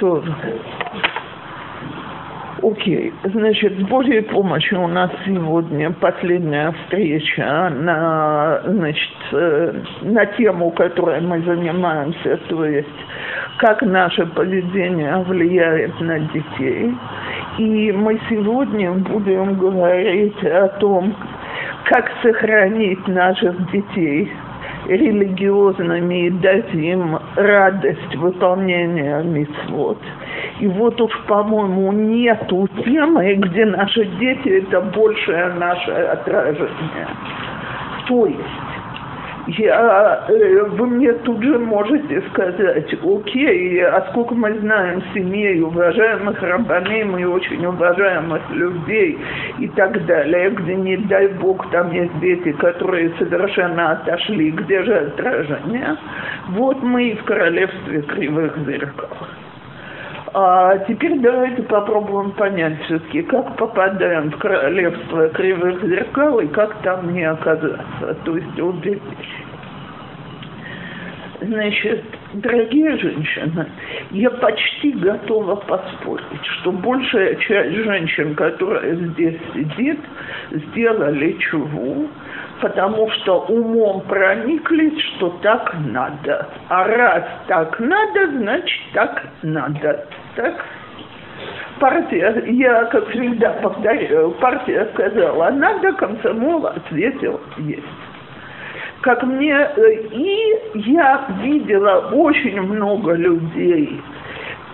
То, окей, значит, с Божьей помощью у нас сегодня последняя встреча на, значит, э, на тему, которой мы занимаемся, то есть как наше поведение влияет на детей. И мы сегодня будем говорить о том, как сохранить наших детей религиозными и дать им радость выполнения митцвот. И вот уж, по-моему, нету темы, где наши дети – это большее наше отражение. То есть, я, э, вы мне тут же можете сказать, окей, а сколько мы знаем семей, уважаемых рабаней, мы очень уважаемых людей и так далее, где, не дай бог, там есть дети, которые совершенно отошли, где же отражение? Вот мы и в королевстве кривых зеркал. А теперь давайте попробуем понять все-таки, как попадаем в королевство кривых зеркал и как там не оказаться. То есть вещи. Значит, дорогие женщины, я почти готова поспорить, что большая часть женщин, которая здесь сидит, сделали чуву, потому что умом прониклись, что так надо. А раз так надо, значит так надо. Так? Партия, я, как всегда повторяю, партия сказала, надо, комсомол ответил, есть как мне, э, и я видела очень много людей,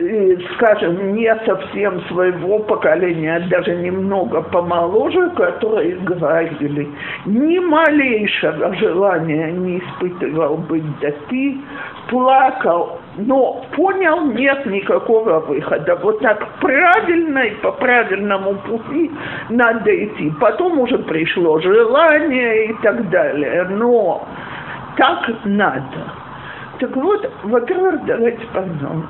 э, скажем, не совсем своего поколения, даже немного помоложе, которые говорили, ни малейшего желания не испытывал быть дати, плакал, но понял, нет никакого выхода. Вот так правильно и по правильному пути надо идти. Потом уже пришло желание и так далее. Но так надо. Так вот, во-первых, давайте поймем.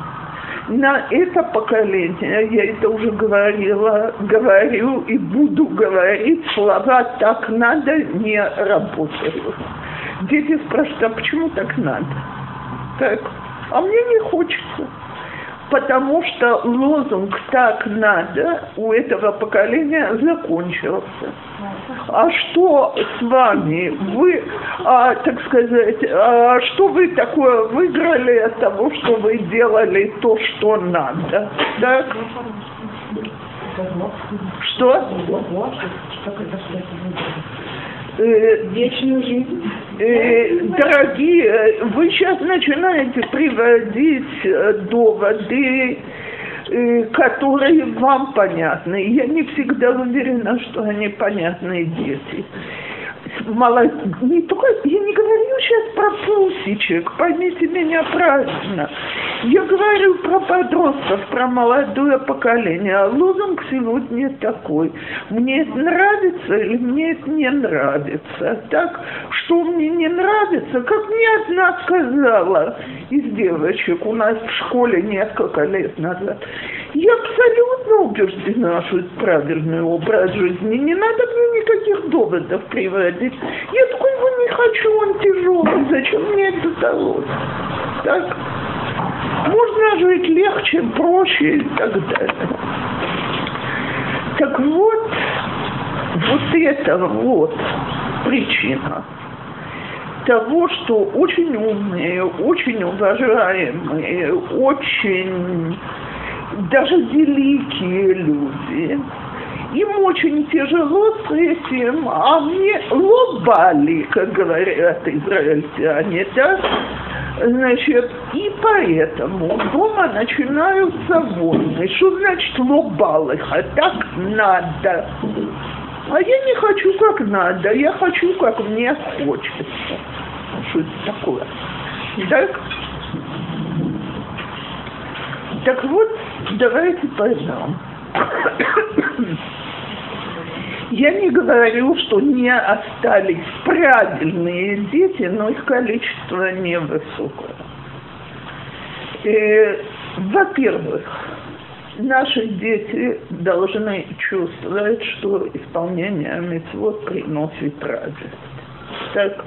На это поколение, я это уже говорила, говорю и буду говорить, слова «так надо» не работают. Дети спрашивают, а почему так надо? Так, а мне не хочется. Потому что лозунг «так надо» у этого поколения закончился. А что с вами? Вы, а, так сказать, а что вы такое выиграли от того, что вы делали то, что надо? Так? Что? Э, вечную жизнь. Э, дорогие, вы сейчас начинаете приводить э, доводы, э, которые вам понятны. Я не всегда уверена, что они понятны дети молод... не только, я не говорю сейчас про пусечек, поймите меня правильно. Я говорю про подростков, про молодое поколение. А лозунг сегодня такой. Мне это нравится или мне это не нравится. Так, что мне не нравится, как мне одна сказала из девочек у нас в школе несколько лет назад. Я абсолютно убеждена, что это правильный образ жизни. Не надо мне никаких доводов приводить. Я такой его не хочу, он тяжелый. Зачем мне это далось? Так? Можно жить легче, проще и так далее. Так вот, вот это вот причина того, что очень умные, очень уважаемые, очень даже великие люди, им очень тяжело с этим, а мне лобали, как говорят израильтяне, да? Значит, и поэтому дома начинаются войны. Что значит лобалы? А так надо. А я не хочу как надо, я хочу как мне хочется. Что это такое? Так? Так вот, давайте пойдем. Я не говорю, что не остались правильные дети, но их количество невысокое. Э, во-первых, наши дети должны чувствовать, что исполнение митцвот приносит радость. Так.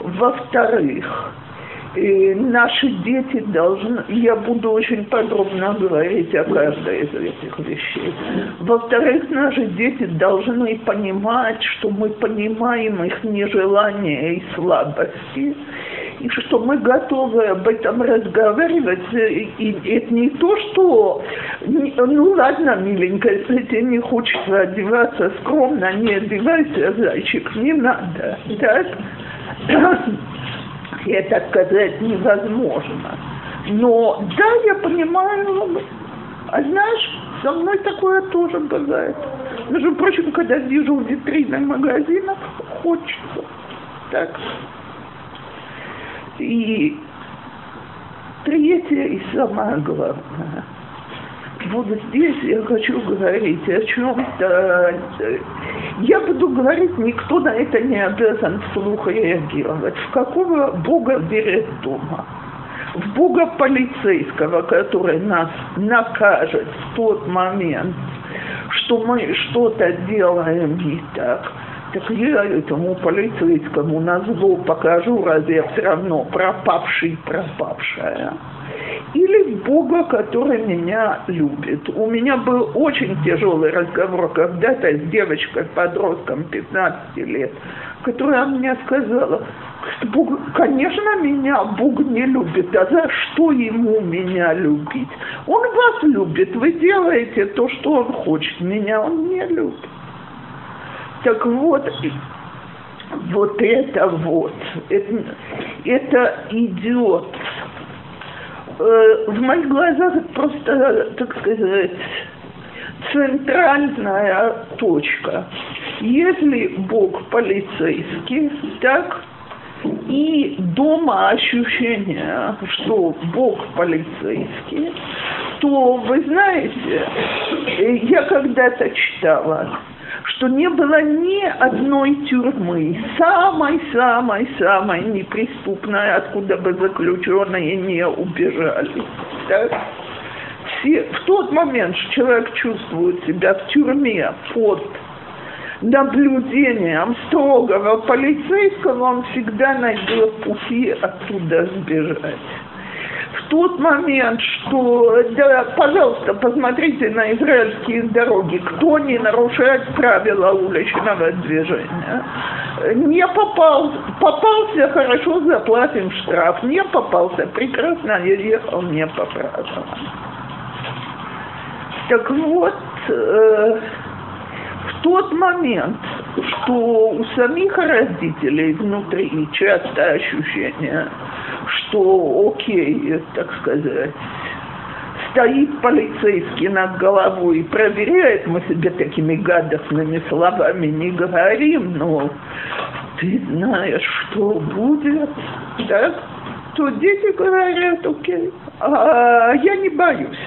Во-вторых, И наши дети должны, я буду очень подробно говорить о каждой из этих вещей. Во-вторых, наши дети должны понимать, что мы понимаем их нежелания и слабости, и что мы готовы об этом разговаривать. И это не то, что, ну ладно, миленькая, если тебе не хочется одеваться скромно, не одевайся, зайчик, не надо. Так? Это сказать невозможно. Но да, я понимаю, а знаешь, со мной такое тоже бывает. Между прочим, когда вижу витрины магазинов, хочется. Так. И третье и самое главное. Вот здесь я хочу говорить о чем-то. Я буду говорить, никто на это не обязан вслух реагировать. В какого Бога верит дома? В Бога полицейского, который нас накажет в тот момент, что мы что-то делаем не так – так я этому полицейскому на зло покажу, разве я все равно пропавший, пропавшая. Или в Бога, который меня любит. У меня был очень тяжелый разговор когда-то с девочкой-подростком 15 лет, которая мне сказала, что Бог, конечно, меня Бог не любит, а за что ему меня любить? Он вас любит, вы делаете то, что он хочет, меня он не любит. Так вот, вот это вот, это, это идет. Э, в моих глазах это просто, так сказать, центральная точка. Если Бог полицейский, так и дома ощущение, что Бог полицейский, то, вы знаете, я когда-то читала, что не было ни одной тюрьмы, самой-самой-самой неприступной, откуда бы заключенные не убежали. Так? Все, в тот момент, что человек чувствует себя в тюрьме под наблюдением строгого полицейского, он всегда найдет пути оттуда сбежать в тот момент, что, да, пожалуйста, посмотрите на израильские дороги, кто не нарушает правила уличного движения. Не попал, попался, хорошо заплатим штраф, не попался, прекрасно я ехал не по правилам. Так вот, э, в тот момент, что у самих родителей внутри часто ощущение, что окей, так сказать, стоит полицейский над головой и проверяет, мы себе такими гадостными словами не говорим, но ты знаешь, что будет, так? То дети говорят, окей, а я не боюсь.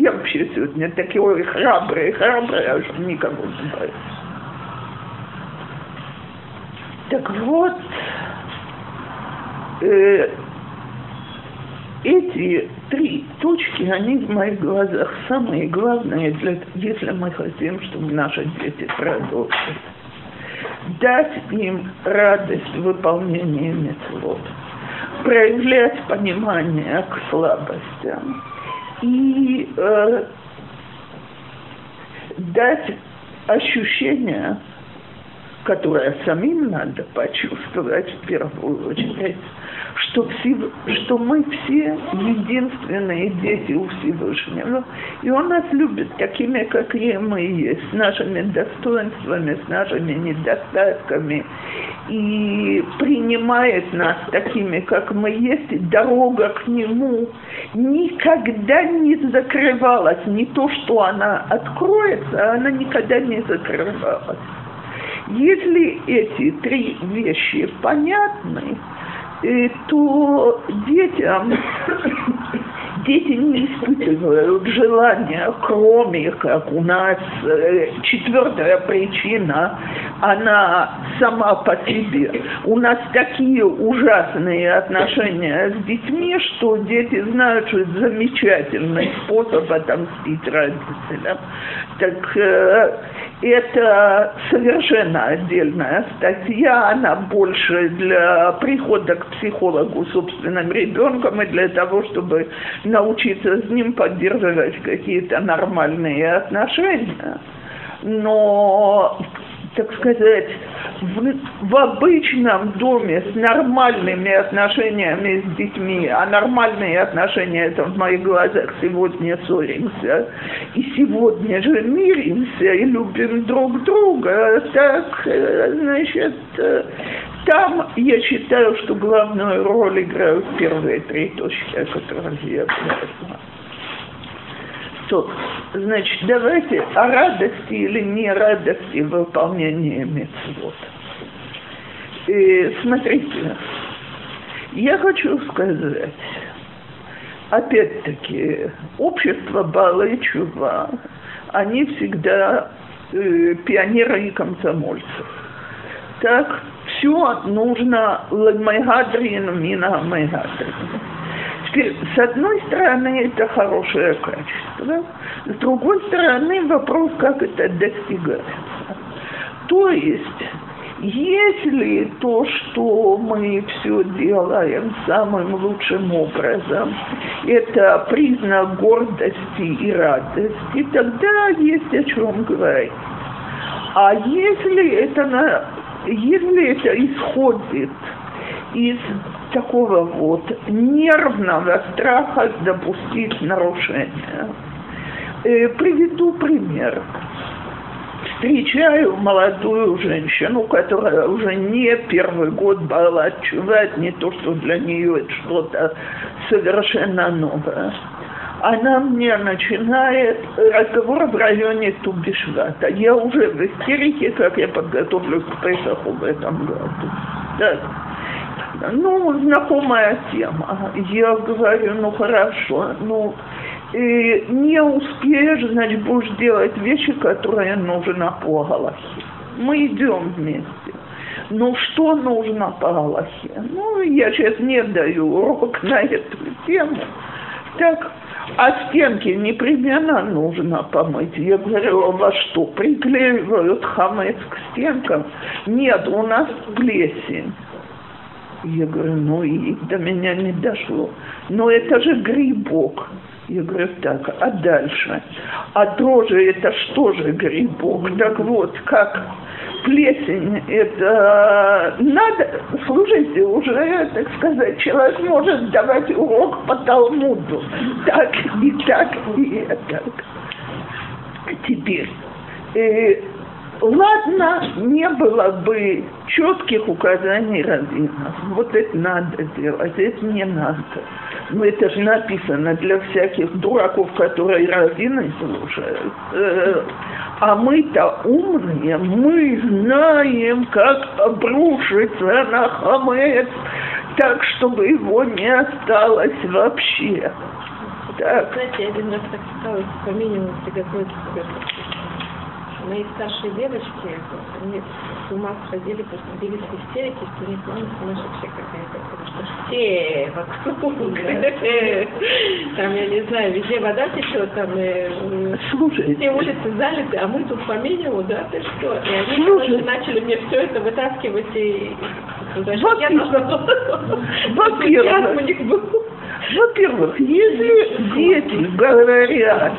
Я вообще сегодня такой храбрый, храбрый, уже никого не боюсь. Так вот, э, эти три точки, они в моих глазах самые главные, для, если мы хотим, чтобы наши дети продолжили. Дать им радость выполнения мецвод, проявлять понимание к слабостям и э, дать ощущение которое самим надо почувствовать в первую очередь, что, все, что мы все единственные дети у Всевышнего, и Он нас любит такими, какие мы есть, с нашими достоинствами, с нашими недостатками, и принимает нас такими, как мы есть, и дорога к Нему никогда не закрывалась. Не то, что она откроется, а она никогда не закрывалась. Если эти три вещи понятны, э, то детям дети не испытывают желания, кроме как у нас э, четвертая причина, она сама по себе. У нас такие ужасные отношения с детьми, что дети знают, что это замечательный способ отомстить родителям. Так э, это совершенно отдельная статья, она больше для прихода к психологу собственным ребенком и для того, чтобы научиться с ним поддерживать какие-то нормальные отношения. Но так сказать, в, в обычном доме с нормальными отношениями с детьми, а нормальные отношения это в моих глазах сегодня ссоримся, и сегодня же миримся и любим друг друга, так, значит, там я считаю, что главную роль играют первые три точки, о которых я говорила. Что, значит, давайте о радости или не радости выполнения мецвод. И смотрите, я хочу сказать, опять-таки, общество Бала и Чува, они всегда э, пионеры и комсомольцы. Так, все нужно ламайгадрин, мина майгадрин. С одной стороны, это хорошее качество, с другой стороны, вопрос, как это достигается. То есть, если то, что мы все делаем самым лучшим образом, это признак гордости и радости, тогда есть о чем говорить. А если это, если это исходит из такого вот нервного страха допустить нарушение. Э, приведу пример. Встречаю молодую женщину, которая уже не первый год была отчувать, не то, что для нее это что-то совершенно новое. Она мне начинает разговор в районе Тубишвата. Я уже в истерике, как я подготовлюсь к Песаху в этом году. Так. Ну, знакомая тема. Я говорю, ну хорошо, ну и не успеешь, значит, будешь делать вещи, которые нужно по Галахе. Мы идем вместе. Ну, что нужно по Галахе? Ну, я сейчас не даю урок на эту тему. Так, а стенки непременно нужно помыть. Я говорю, а во что, приклеивают хамец к стенкам? Нет, у нас плесень. Я говорю, ну и до меня не дошло. Но это же грибок. Я говорю, так, а дальше? А дрожжи это что же грибок? Так вот, как плесень, это надо, слушайте, уже, так сказать, человек может давать урок по Талмуду. Так и так и так. Теперь, э, ладно, не было бы четких указаний раввинов. Вот это надо делать, это не надо. Но это же написано для всяких дураков, которые раввины слушают. Э, а мы-то умные, мы знаем, как обрушиться на хамец, так, чтобы его не осталось вообще. Так. Знаете, я один раз так стала по минимуму приготовиться мои старшие девочки, они с ума сходили, просто бились в истерике, что у них мама сумасшедшая какая-то, потому что все вокруг, там, я не знаю, везде вода течет, там, э, Слушай, все улицы залиты, а мы тут по минимуму, да, ты что? И они начали мне все это вытаскивать и... Во-первых, у них был во-первых, если дети говорят,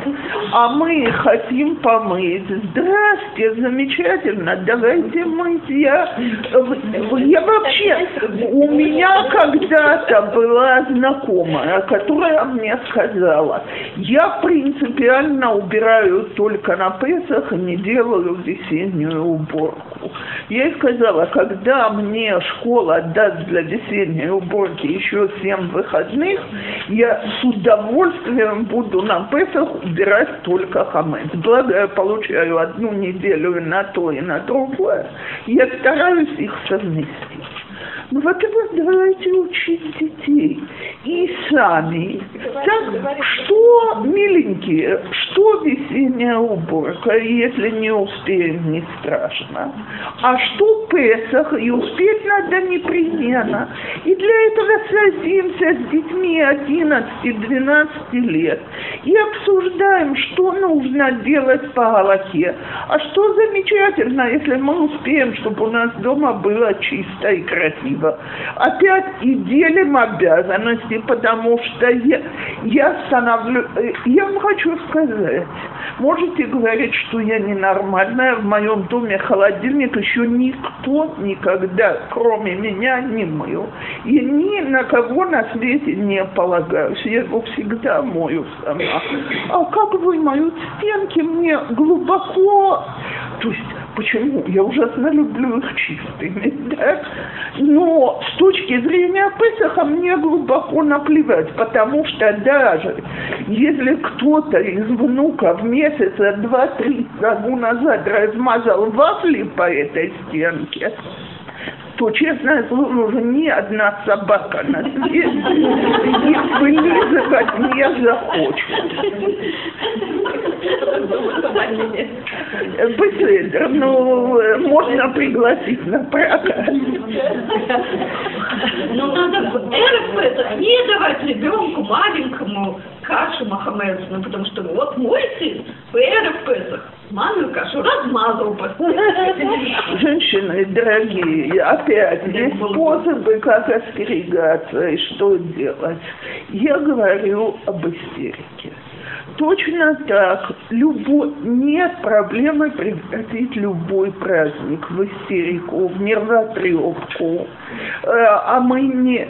а мы хотим помыть, здрасте, замечательно, давайте мыть. Я, я вообще, у меня когда-то была знакомая, которая мне сказала, я принципиально убираю только на Песах и не делаю весеннюю уборку. Я ей сказала, когда мне школа даст для весенней уборки еще семь выходных, я с удовольствием буду на Песах убирать только хамец. Благо я получаю одну неделю и на то, и на другое. Я стараюсь их совместить. Ну, во-первых, давайте учить детей. И сами. Так, что, миленькие, что весенняя уборка, если не успеем, не страшно. А что Песах, и успеть надо непременно. И для этого садимся с детьми 11-12 лет и обсуждаем, что нужно делать по Галахе. А что замечательно, если мы успеем, чтобы у нас дома было чисто и красиво. Опять и делим обязанности, потому что я, я становлю... Э, я вам хочу сказать, можете говорить, что я ненормальная, в моем доме холодильник еще никто никогда, кроме меня, не мыл. И ни на кого на свете не полагаюсь. Я его всегда мою сама. А как вы моют стенки мне глубоко... То есть Почему? Я ужасно люблю их чистыми, да? Но с точки зрения Песаха мне глубоко наплевать, потому что даже если кто-то из внуков месяца два-три тому назад размазал вафли по этой стенке, то, честное слово, уже ни одна собака на свете их вылизывать не захочет. Беседер, ну, можно пригласить на прокат. Ну, надо РФ не давать ребенку маленькому кашу махамедовну, потому что вот мой сын в РФ манную кашу размазал по Женщины, дорогие, опять есть способы, как остерегаться и что делать. Я говорю об истерике. Точно так, любой, нет проблемы превратить любой праздник в истерику, в нервотрепку. Э, а мы не...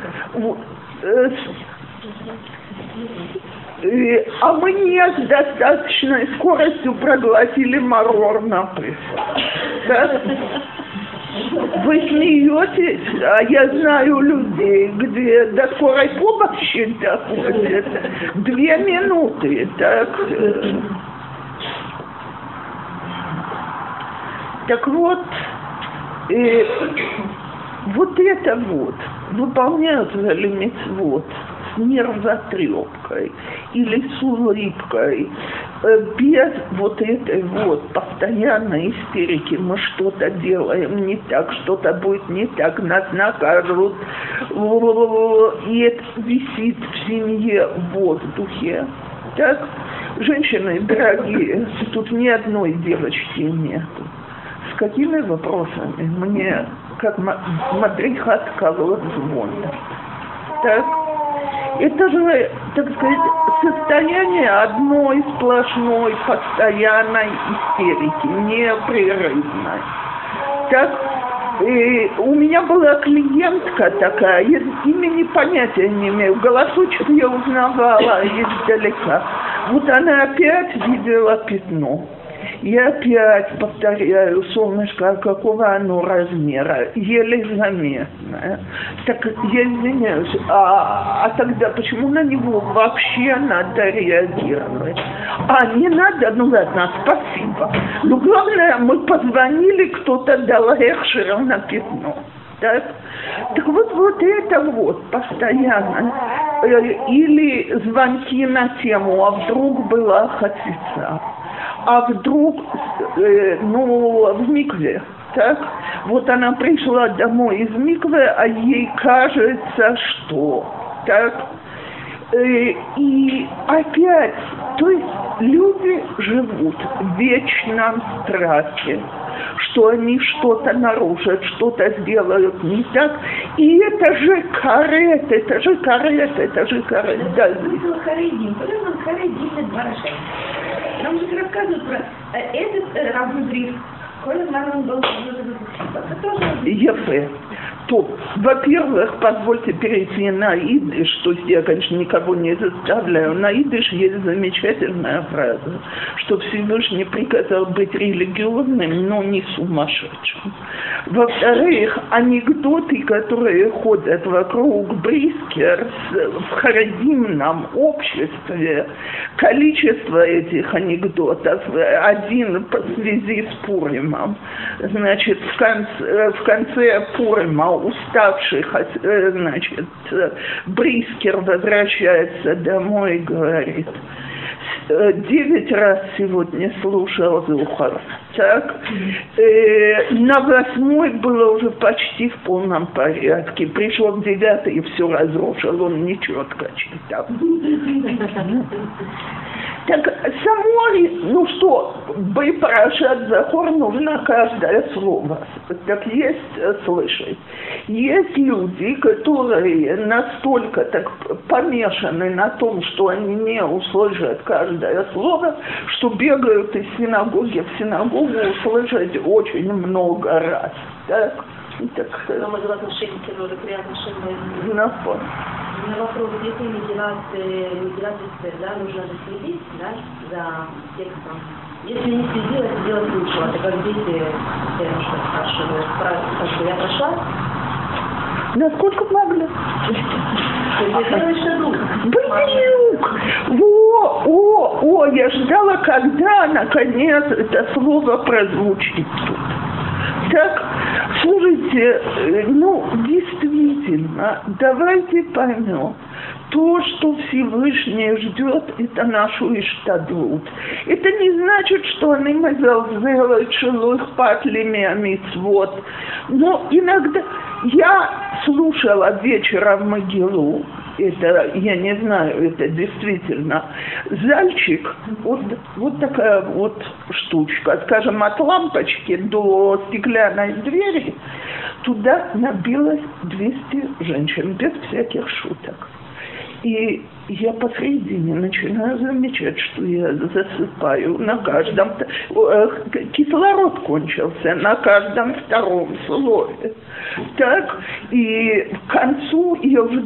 А мы не с достаточной скоростью проглотили марор на Да? Вы смеетесь, а я знаю людей, где до скорой помощи доходит две минуты, так. Так вот, э, вот это вот выполняют ли вот с нервотрепкой или с улыбкой, э, без вот этой вот постоянной истерики, мы что-то делаем не так, что-то будет не так, нас накажут, и это висит в семье в воздухе. Так, женщины дорогие, тут ни одной девочки нет. С какими вопросами? Мне, как мадриха отколот звон? Так, это же, так сказать, состояние одной сплошной постоянной истерики, непрерывной. Так, и у меня была клиентка такая, я имени понятия не имею, голосочек я узнавала издалека. Вот она опять видела пятно. И опять повторяю, солнышко, а какого оно размера? Еле заметное. Так я извиняюсь, а, а тогда почему на него вообще надо реагировать? А не надо? Ну ладно, спасибо. Но главное, мы позвонили, кто-то дал Эхшера на пятно. Так? Так вот, вот это вот постоянно. Э, или звонки на тему, а вдруг была хатица? А вдруг, э, ну, в микве, так, вот она пришла домой из миквы, а ей кажется, что, так, э, и опять, то есть люди живут в вечном страхе, что они что-то нарушат, что-то сделают не так. И это же карет, это же карет, это же карет. Да. Нам же рассказывают про этот Равнудрив. Коля он был. Ефе то, во-первых, позвольте перейти на идыш, то есть я, конечно, никого не заставляю. На идыш есть замечательная фраза, что Всевышний приказал быть религиозным, но не сумасшедшим. Во-вторых, анекдоты, которые ходят вокруг Брискер в харидимном обществе, количество этих анекдотов, один по связи с Пуримом, значит, в конце, в конце Пурима уставших, э, значит, Брискер возвращается домой и говорит, «Э, девять раз сегодня слушал Зухар. Так, э, на восьмой было уже почти в полном порядке. Пришел в девятый и все разрушил, он нечетко читал. Так само ли, ну что, бы Парашат Захор нужно каждое слово. Так есть э, слышать. Есть люди, которые настолько так помешаны на том, что они не услышат каждое слово, что бегают из синагоги в синагогу Богу услышать очень много раз. Так, так. Дома дела отношения, но при отношении. На фон. На вопрос, если медиация, да, нужно же следить, да, за текстом. Если не следила, это делать лучше. Это как дети, я спрашиваю, я прошла, Насколько могли? Бдюк! Во, о, о, я ждала, когда наконец это слово прозвучит тут. Так, слушайте, э, ну, действительно, давайте поймем, то, что Всевышний ждет, это нашу иштадлут. Это не значит, что они мазалзелают шелух патлими вот. Но иногда я слушала вечером Могилу, это, я не знаю, это действительно зальчик, вот, вот такая вот штучка, скажем, от лампочки до стеклянной двери, туда набилось 200 женщин, без всяких шуток. И я посредине начинаю замечать, что я засыпаю на каждом... э, Кислород кончился на каждом втором слове. Так, и к концу я уже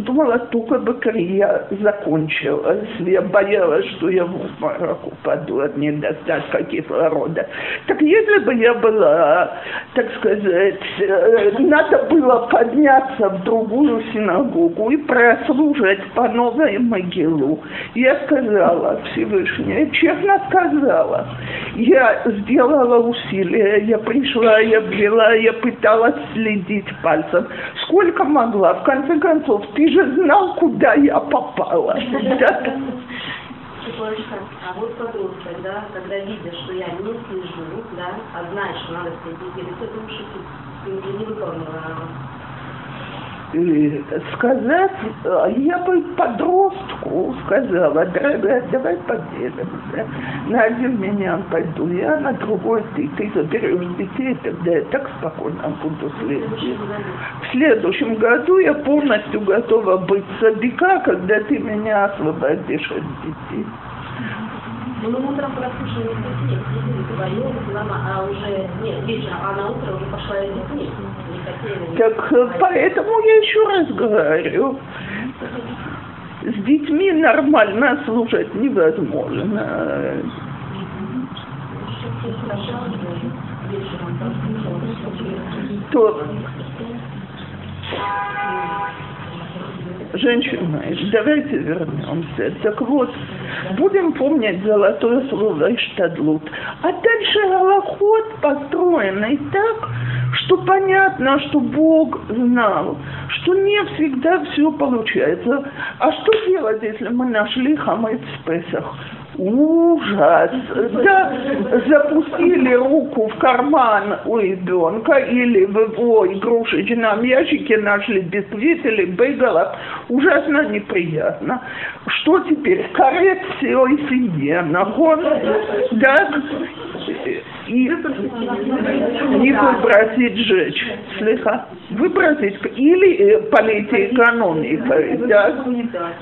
только бы Крия закончилась. Я боялась, что я в обморок упаду от недостатка кислорода. Так если бы я была, так сказать, э, надо было подняться в другую синагогу и прослушать по новой могилу. Я сказала Всевышняя, честно сказала, я сделала усилия, я пришла, я взяла, я пыталась следить пальцем. Сколько могла? В конце концов, ты же знал, куда я попала. Секундочку. А вот подросток, да, когда видишь, что я не слежу, да, а знаешь, что надо следить, или ты думаешь, что ты, уже не выполнила сказать, а я бы подростку сказала, дорогая, давай поделимся. На один меня пойду я, на другой ты. Ты заберешь детей, тогда я так спокойно буду следить. В следующем году я полностью готова быть садика, когда ты меня освободишь от детей. Ну, мы утром прослушали вдвоем, мама, а уже, нет, вечером, а на утро уже пошла с детьми. Так э, поэтому я еще раз говорю, с детьми нормально слушать невозможно. То Женщины, давайте вернемся. Так вот, будем помнить золотое слово «иштадлут». А дальше голоход построенный так, что понятно, что Бог знал, что не всегда все получается. А что делать, если мы нашли хамец в Песах? Ужас! Да, запустили руку в карман у ребенка или в его игрушечном ящике нашли бисквит или бейгала. Ужасно неприятно. Что теперь? Коррекция и себе. Нахон? Так? И, и выбросить сжечь. Слыха? Выбросить или э, политэкономикой. Так?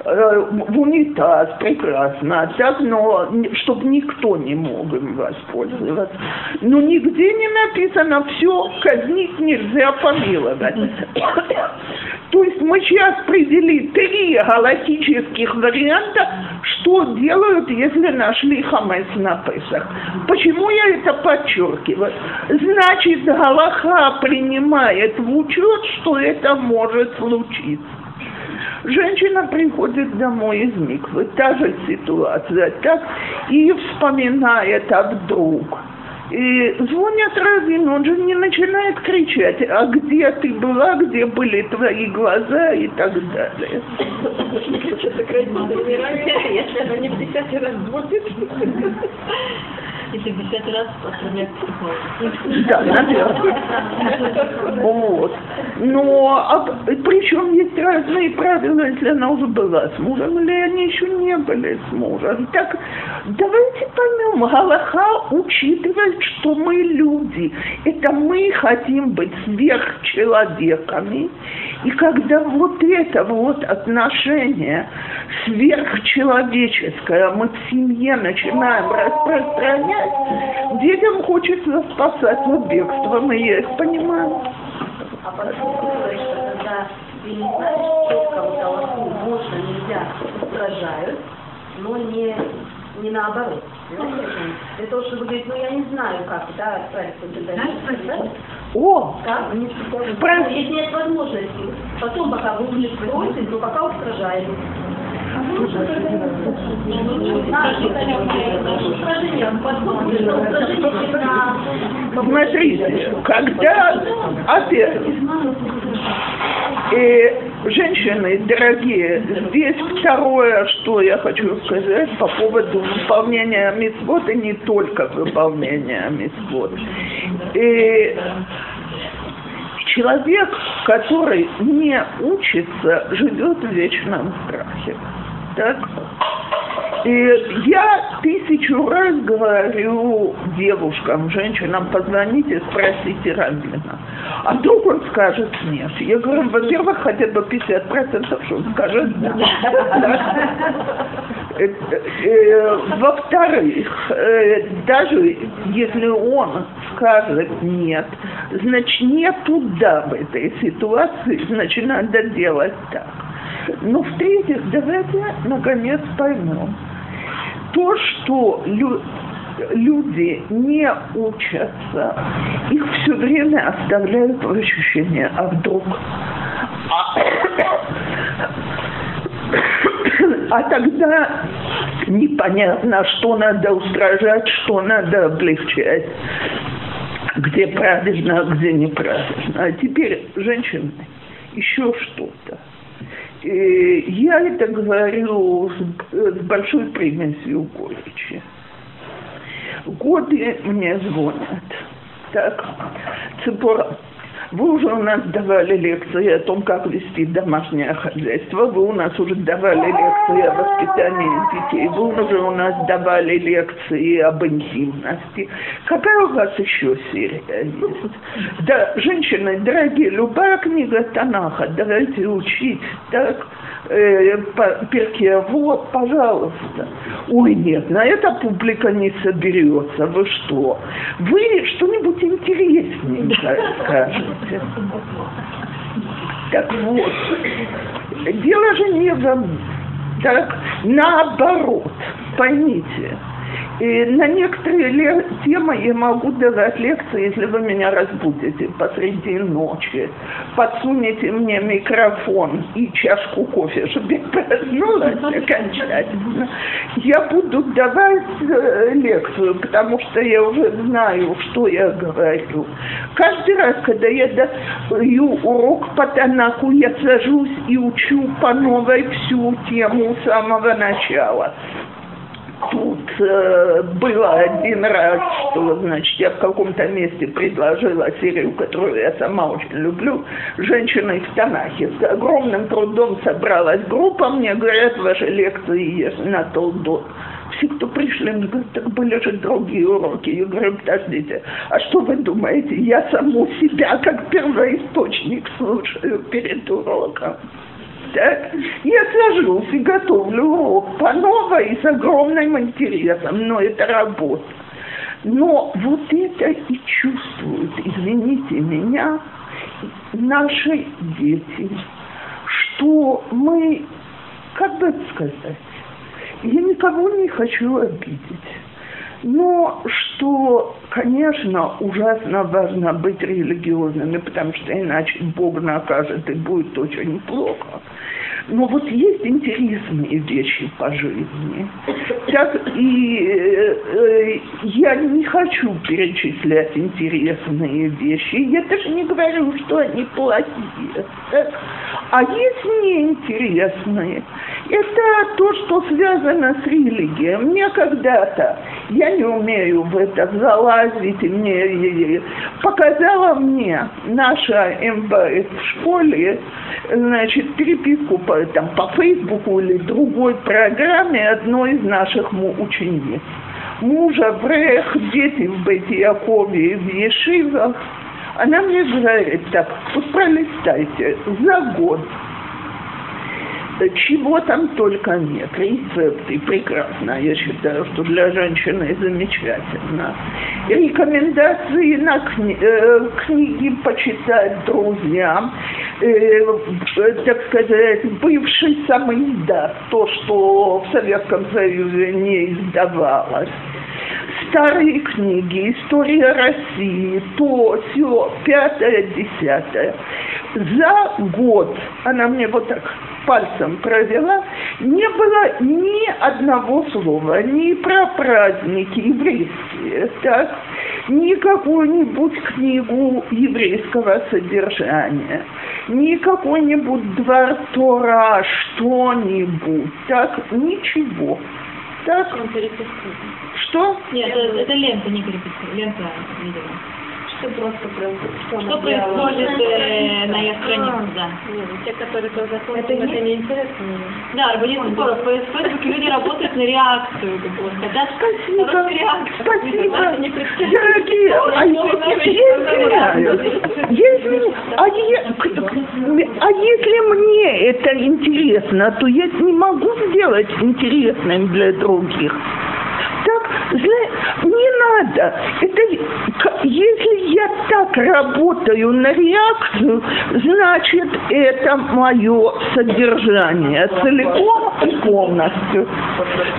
Э, В унитаз, прекрасно. Так, но чтобы никто не мог им воспользоваться. Но нигде не написано все, казнить нельзя помиловать. То есть мы сейчас привели три галактических варианта, что делают, если нашли хамес на Песах. Почему я это подчеркиваю? Значит, Галаха принимает в учет, что это может случиться. Женщина приходит домой из миквы, та же ситуация, так, и вспоминает, а вдруг. И звонят Равин, он же не начинает кричать, а где ты была, где были твои глаза и так далее. Если она не в десятый раз будет. Если в десятый раз психолога. Да, наверное. Вот. Но а, причем есть разные правила, если она уже была с мужем, или они еще не были с мужем. Так Давайте поймем, Галаха учитывает, что мы люди. Это мы хотим быть сверхчеловеками. И когда вот это вот отношение сверхчеловеческое мы в семье начинаем распространять, детям хочется спасаться бегством, и я их понимаю. А потом говоришь, что когда ты не знаешь четко вот Аллаху, можно, нельзя, устражают, но не, не наоборот. Для того, чтобы говорить, ну я не знаю, как, да, отправить туда. Да? О, Как? Не Если нет возможности, потом пока вы не просите, но пока устражаем. Смотрите, когда, опять, э, женщины, дорогие, здесь второе, что я хочу сказать по поводу выполнения митцвот, и не только выполнения митцвот. Э, человек, который не учится, живет в вечном страхе. Так? И я тысячу раз говорю девушкам, женщинам, позвоните, спросите Равина. А вдруг он скажет нет. Я говорю, во-первых, хотя бы 50%, что он скажет да. Э, э, Во-вторых, э, даже если он скажет нет, значит нету да в этой ситуации, значит надо делать так. Но в-третьих, давайте наконец поймем, то, что лю- люди не учатся, их все время оставляют в ощущение, а вдруг. А тогда непонятно, что надо устражать, что надо облегчать, где правильно, а где неправильно. А теперь, женщины, еще что-то. Э, Я это говорю с, с большой примесью горечи. Годы мне звонят. Так, Цепора, вы уже у нас давали лекции о том, как вести домашнее хозяйство, вы у нас уже давали лекции о воспитании детей, вы уже у нас давали лекции об интимности. Какая у вас еще серия есть? Да, женщины, дорогие, любая книга Танаха, давайте учить, так? Э, перке, вот, пожалуйста. Ой, нет, на это публика не соберется. Вы что? Вы что-нибудь интересненькое скажете. Так вот, дело же не в. Так, наоборот, поймите, и на некоторые темы я могу давать лекции, если вы меня разбудите посреди ночи, подсунете мне микрофон и чашку кофе, чтобы я проснулась окончательно. Я буду давать э, лекцию, потому что я уже знаю, что я говорю. Каждый раз, когда я даю урок по Танаку, я сажусь и учу по новой всю тему с самого начала. Тут э, было один раз, что, значит, я в каком-то месте предложила серию, которую я сама очень люблю, «Женщины в Танахе». С огромным трудом собралась группа, мне говорят, ваши лекции есть на толдот. Все, кто пришли, мне говорят, так были же другие уроки. Я говорю, подождите, а что вы думаете, я саму себя как первоисточник слушаю перед уроком? Так? Я сажусь и готовлю урок по новой с огромным интересом, но это работа. Но вот это и чувствуют, извините меня, наши дети, что мы, как бы это сказать, я никого не хочу обидеть. Но что, конечно, ужасно важно быть религиозными, потому что иначе Бог накажет и будет очень плохо. Но вот есть интересные вещи по жизни. Так и э, э, я не хочу перечислять интересные вещи. Я даже не говорю, что они плохие. Так? А есть неинтересные. Это то, что связано с религией. Мне когда-то я не умею в это залазить, мне показала мне наша МБС в школе, значит, переписку по, там, по Фейсбуку или другой программе одной из наших учениц. Мужа в Рех, дети в Бете-Якове и в Ешивах. Она мне говорит так, вот пролистайте, за год чего там только нет. Рецепты прекрасно, я считаю, что для женщины замечательно. Рекомендации на кни- э, книги почитать друзьям, э, э, так сказать, бывший самоиздаст, то, что в Советском Союзе не издавалось старые книги, история России, то, все, пятое, десятое. За год, она мне вот так пальцем провела, не было ни одного слова, ни про праздники еврейские, так, ни какую-нибудь книгу еврейского содержания, ни какой-нибудь двор Тора, что-нибудь, так, ничего. Так, Он переписывает. что? Нет, это, это лента, не переписка, лента видела. Что просто про- что происходит э, на ее странице, да. Нет, ну, те, которые по закону, Это это, не- интересно. Да, арбонит споров. В Фейсбуке люди работают на реакцию, как бы, хотят Спасибо, спасибо, дорогие, а я извиняюсь, а, е- а если мне это интересно, то я не могу сделать интересным для других. Так, не надо. Это если я так работаю на реакцию, значит это мое содержание целиком и полностью.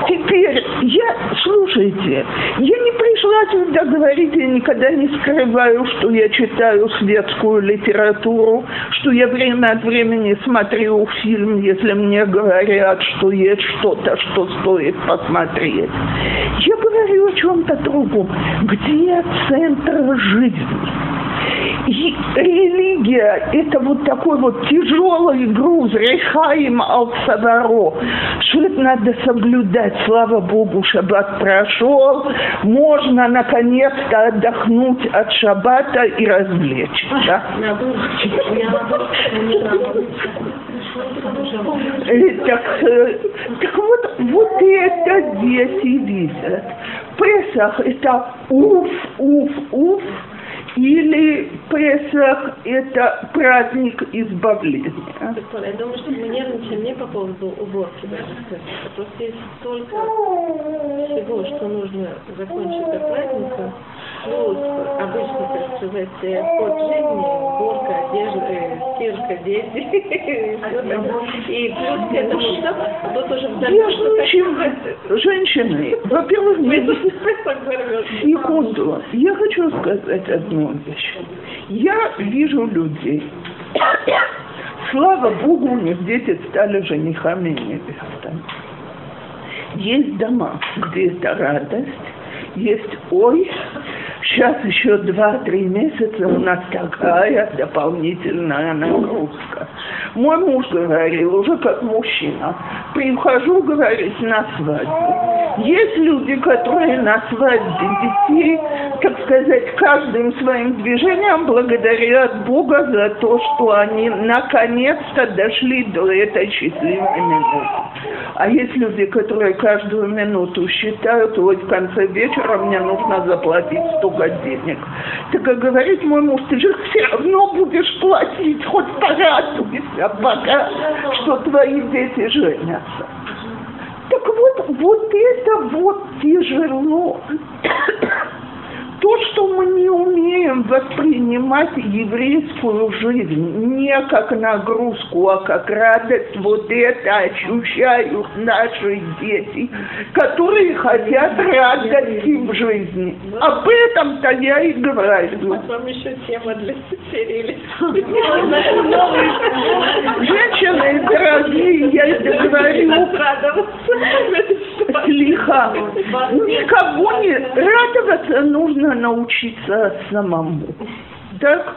Теперь я, слушайте, я не пришла сюда говорить, я никогда не скрываю, что я читаю светскую литературу, что я время от времени смотрю фильм, если мне говорят, что есть что-то, что стоит посмотреть. Я говорю о чем-то другом. Где центр жизни? И религия – это вот такой вот тяжелый груз, рехаим ал саваро, что это надо соблюдать. Слава Богу, шаббат прошел, можно наконец-то отдохнуть от шаббата и развлечься. Так, э, так вот, вот это дети видят. Песах – это уф, уф, уф, или Песах – это праздник избавления. Я думаю, что мы нервничаем не по поводу уборки даже. а Просто есть столько всего, что нужно закончить до праздника, плюс обычный, так сказать, ход жизни, уборка, одежда, э, стирка, дети, и там. И плюс к этому все, а тут уже в чем, женщины, во-первых, Секунду. Я хочу сказать одну вещь. Я вижу людей. Слава Богу, у них дети стали женихами и невестами. Есть дома, где это радость. Есть, ой, сейчас еще два-три месяца у нас такая дополнительная нагрузка. Мой муж говорил, уже как мужчина, прихожу, говорит, на свадьбу. Есть люди, которые на свадьбе детей, так сказать, каждым своим движением благодарят Бога за то, что они наконец-то дошли до этой счастливой минуты. А есть люди, которые каждую минуту считают, вот в конце вечера мне нужно заплатить столько денег. Так как говорит мой муж, ты же все равно будешь платить, хоть порадуйся пока, что твои дети женятся. Так вот, вот это вот тяжело. То, что мы не умеем воспринимать еврейскую жизнь не как нагрузку, а как радость, вот это ощущают наши дети, которые хотят радости в жизни. Об этом-то я и говорю. Вам еще тема для серии. Женщины дорогие, я это говорю слегка. Никого не радоваться нужно научиться самому. Так?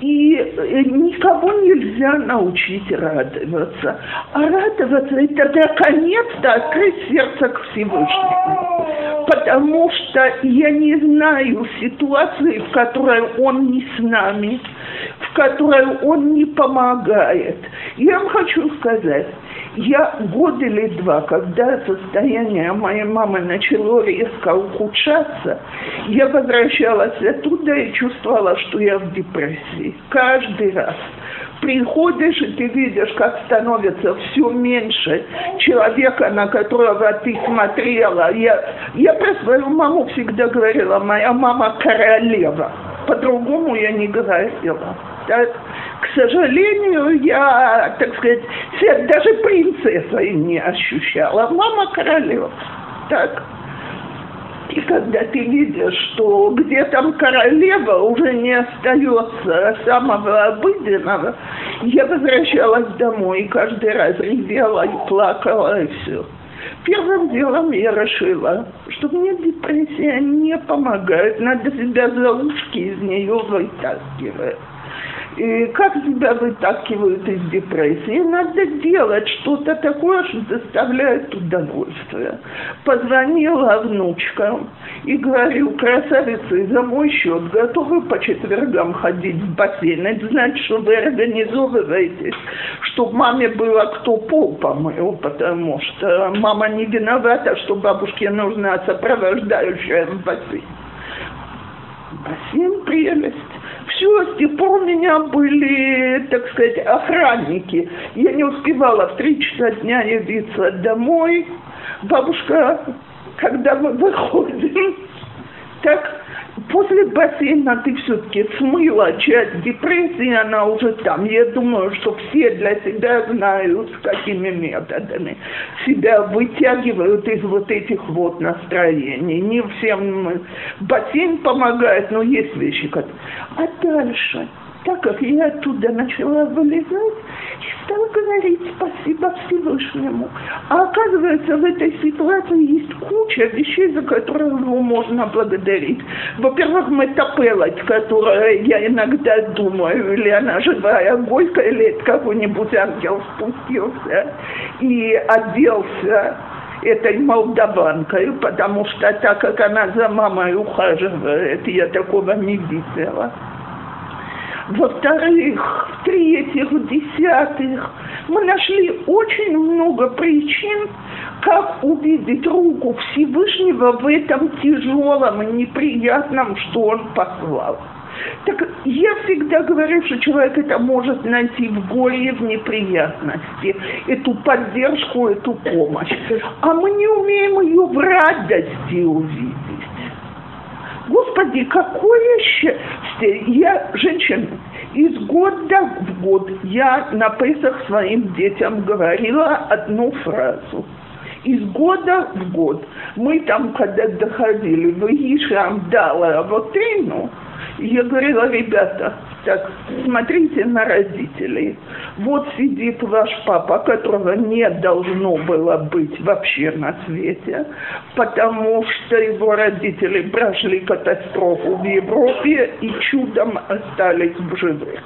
И э, никого нельзя научить радоваться. А радоваться – это наконец-то открыть сердце к Всевышнему. Потому что я не знаю ситуации, в которой он не с нами, в которой он не помогает. Я вам хочу сказать, я год или два, когда состояние моей мамы начало резко ухудшаться, я возвращалась оттуда и чувствовала, что я в депрессии. Каждый раз. Приходишь, и ты видишь, как становится все меньше человека, на которого ты смотрела. Я, я про свою маму всегда говорила, моя мама королева. По-другому я не говорила. Так? К сожалению, я, так сказать, даже принцессой не ощущала. Мама королева. Так. И когда ты видишь, что где там королева уже не остается самого обыденного, я возвращалась домой и каждый раз ревела и плакала, и все. Первым делом я решила, что мне депрессия не помогает, надо себя за ушки из нее вытаскивать. И как себя вытаскивают из депрессии? Надо делать что-то такое, что доставляет удовольствие. Позвонила внучкам и говорю, красавицы, за мой счет готовы по четвергам ходить в бассейн? Это значит, что вы организовываетесь, чтобы маме было кто пол помыл, потому что мама не виновата, что бабушке нужна сопровождающая в бассейн. Бассейн прелесть все, с тех пор у меня были, так сказать, охранники. Я не успевала в три часа дня явиться домой. Бабушка, когда мы выходим, так после бассейна ты все-таки смыла часть депрессии, она уже там. Я думаю, что все для себя знают, какими методами себя вытягивают из вот этих вот настроений. Не всем бассейн помогает, но есть вещи, которые... А дальше так как я оттуда начала вылезать и стала говорить спасибо Всевышнему. А оказывается, в этой ситуации есть куча вещей, за которые его можно благодарить. Во-первых, метапелать, которая я иногда думаю, или она живая гойка, или это какой-нибудь ангел спустился и оделся этой молдаванкой, потому что так как она за мамой ухаживает, я такого не видела. Во-вторых, в-третьих, в-десятых, мы нашли очень много причин, как увидеть руку Всевышнего в этом тяжелом и неприятном, что он послал. Так я всегда говорю, что человек это может найти в горе, в неприятности, эту поддержку, эту помощь. А мы не умеем ее в радости увидеть. Господи, какое счастье! Я женщина. Из года в год я на Песах своим детям говорила одну фразу. Из года в год. Мы там, когда доходили, в Ишам дала вот Эйну, я говорила, ребята, так, смотрите на родителей. Вот сидит ваш папа, которого не должно было быть вообще на свете, потому что его родители прошли катастрофу в Европе и чудом остались в живых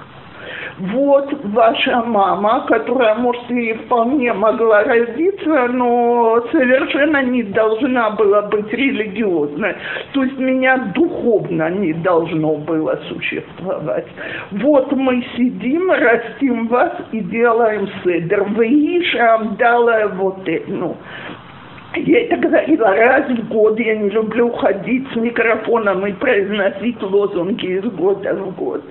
вот ваша мама, которая, может, и вполне могла родиться, но совершенно не должна была быть религиозной. То есть меня духовно не должно было существовать. Вот мы сидим, растим вас и делаем седер. Вы Иша дала вот. Ну, я это говорила раз в год, я не люблю ходить с микрофоном и произносить лозунги из года в год.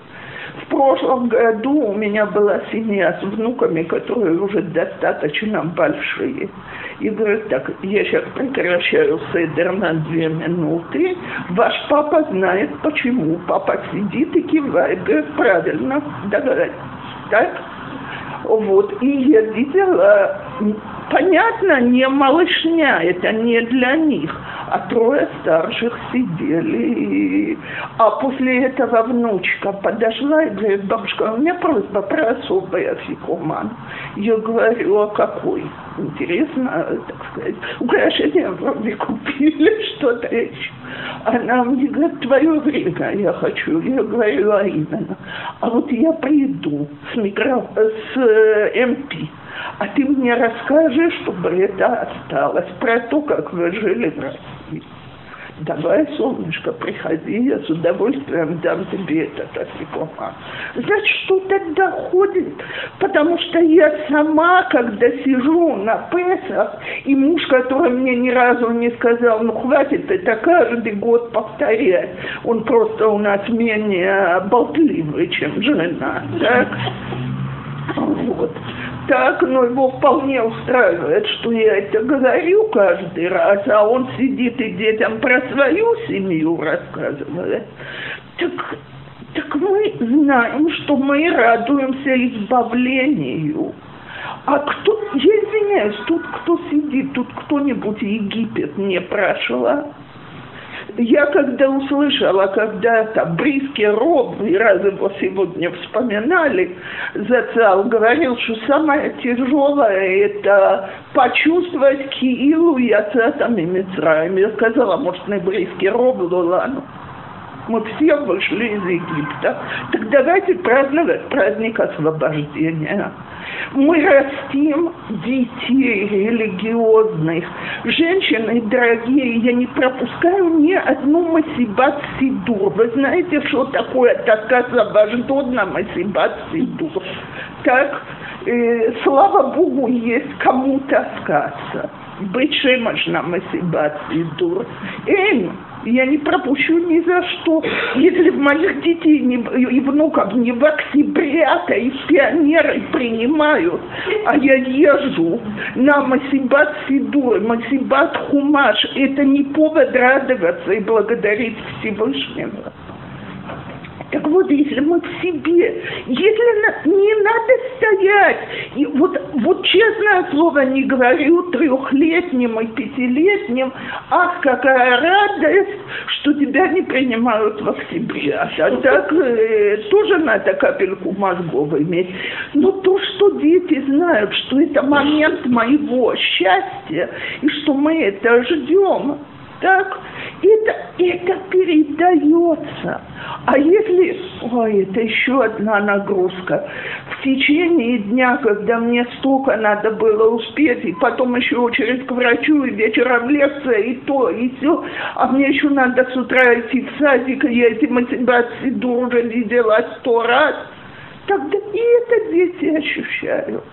В прошлом году у меня была семья с внуками, которые уже достаточно большие. И говорит так, я сейчас прекращаю седер на две минуты. Ваш папа знает почему. Папа сидит и кивает. Говорит, правильно, да, говорит, так? Вот, и я видела, понятно, не малышня, это не для них, а трое старших сидели. А после этого внучка подошла и говорит, бабушка, у меня просьба про особый афикуман. Я говорю, а какой? Интересно, так сказать, украшения вроде купили, что-то еще. Она мне говорит, твое время я хочу. Я говорю, а именно. А вот я приду с, микро... с э, МП, а ты мне расскажешь, чтобы это осталось, про то, как вы жили в России. Давай, солнышко, приходи, я с удовольствием дам тебе этот афикоман. Значит, что-то доходит, потому что я сама, когда сижу на Песах, и муж, который мне ни разу не сказал, ну хватит это каждый год повторять, он просто у нас менее болтливый, чем жена, так? Вот так, но его вполне устраивает, что я это говорю каждый раз, а он сидит и детям про свою семью рассказывает. Так, так мы знаем, что мы радуемся избавлению. А кто, я извиняюсь, тут кто сидит, тут кто-нибудь Египет не прошла? Я когда услышала когда-то Бриски Роб, и раз его сегодня вспоминали, Зацал говорил, что самое тяжелое – это почувствовать Киилу и Ацатами Мицраем. Я сказала, может, не Бриски Роб, ладно мы все вышли из Египта, так давайте праздновать праздник освобождения. Мы растим детей религиозных. Женщины, дорогие, я не пропускаю ни одну Масибат Сидур. Вы знаете, что такое така освобожденная Масибат Сидур? Так, э, слава Богу, есть кому таскаться. Быть шемаш на Масибат Сидур. Эм, я не пропущу ни за что. Если моих детей не, и внуков не в октября-то и пионеры принимают, а я езжу на Масибат Сидур, Масибат Хумаш, это не повод радоваться и благодарить Всевышнего. Так вот, если мы в себе, если не надо стоять, и вот, вот честное слово не говорю трехлетним и пятилетним, ах, какая радость, что тебя не принимают в октябре. А так э, тоже надо капельку мозгов иметь. Но то, что дети знают, что это момент моего счастья, и что мы это ждем, так, это, это передается. А если, ой, это еще одна нагрузка, в течение дня, когда мне столько надо было успеть, и потом еще очередь к врачу, и вечером лекция, и то, и все, а мне еще надо с утра идти в садик, и я эти мотивации уже видела сто раз, тогда и это дети ощущают.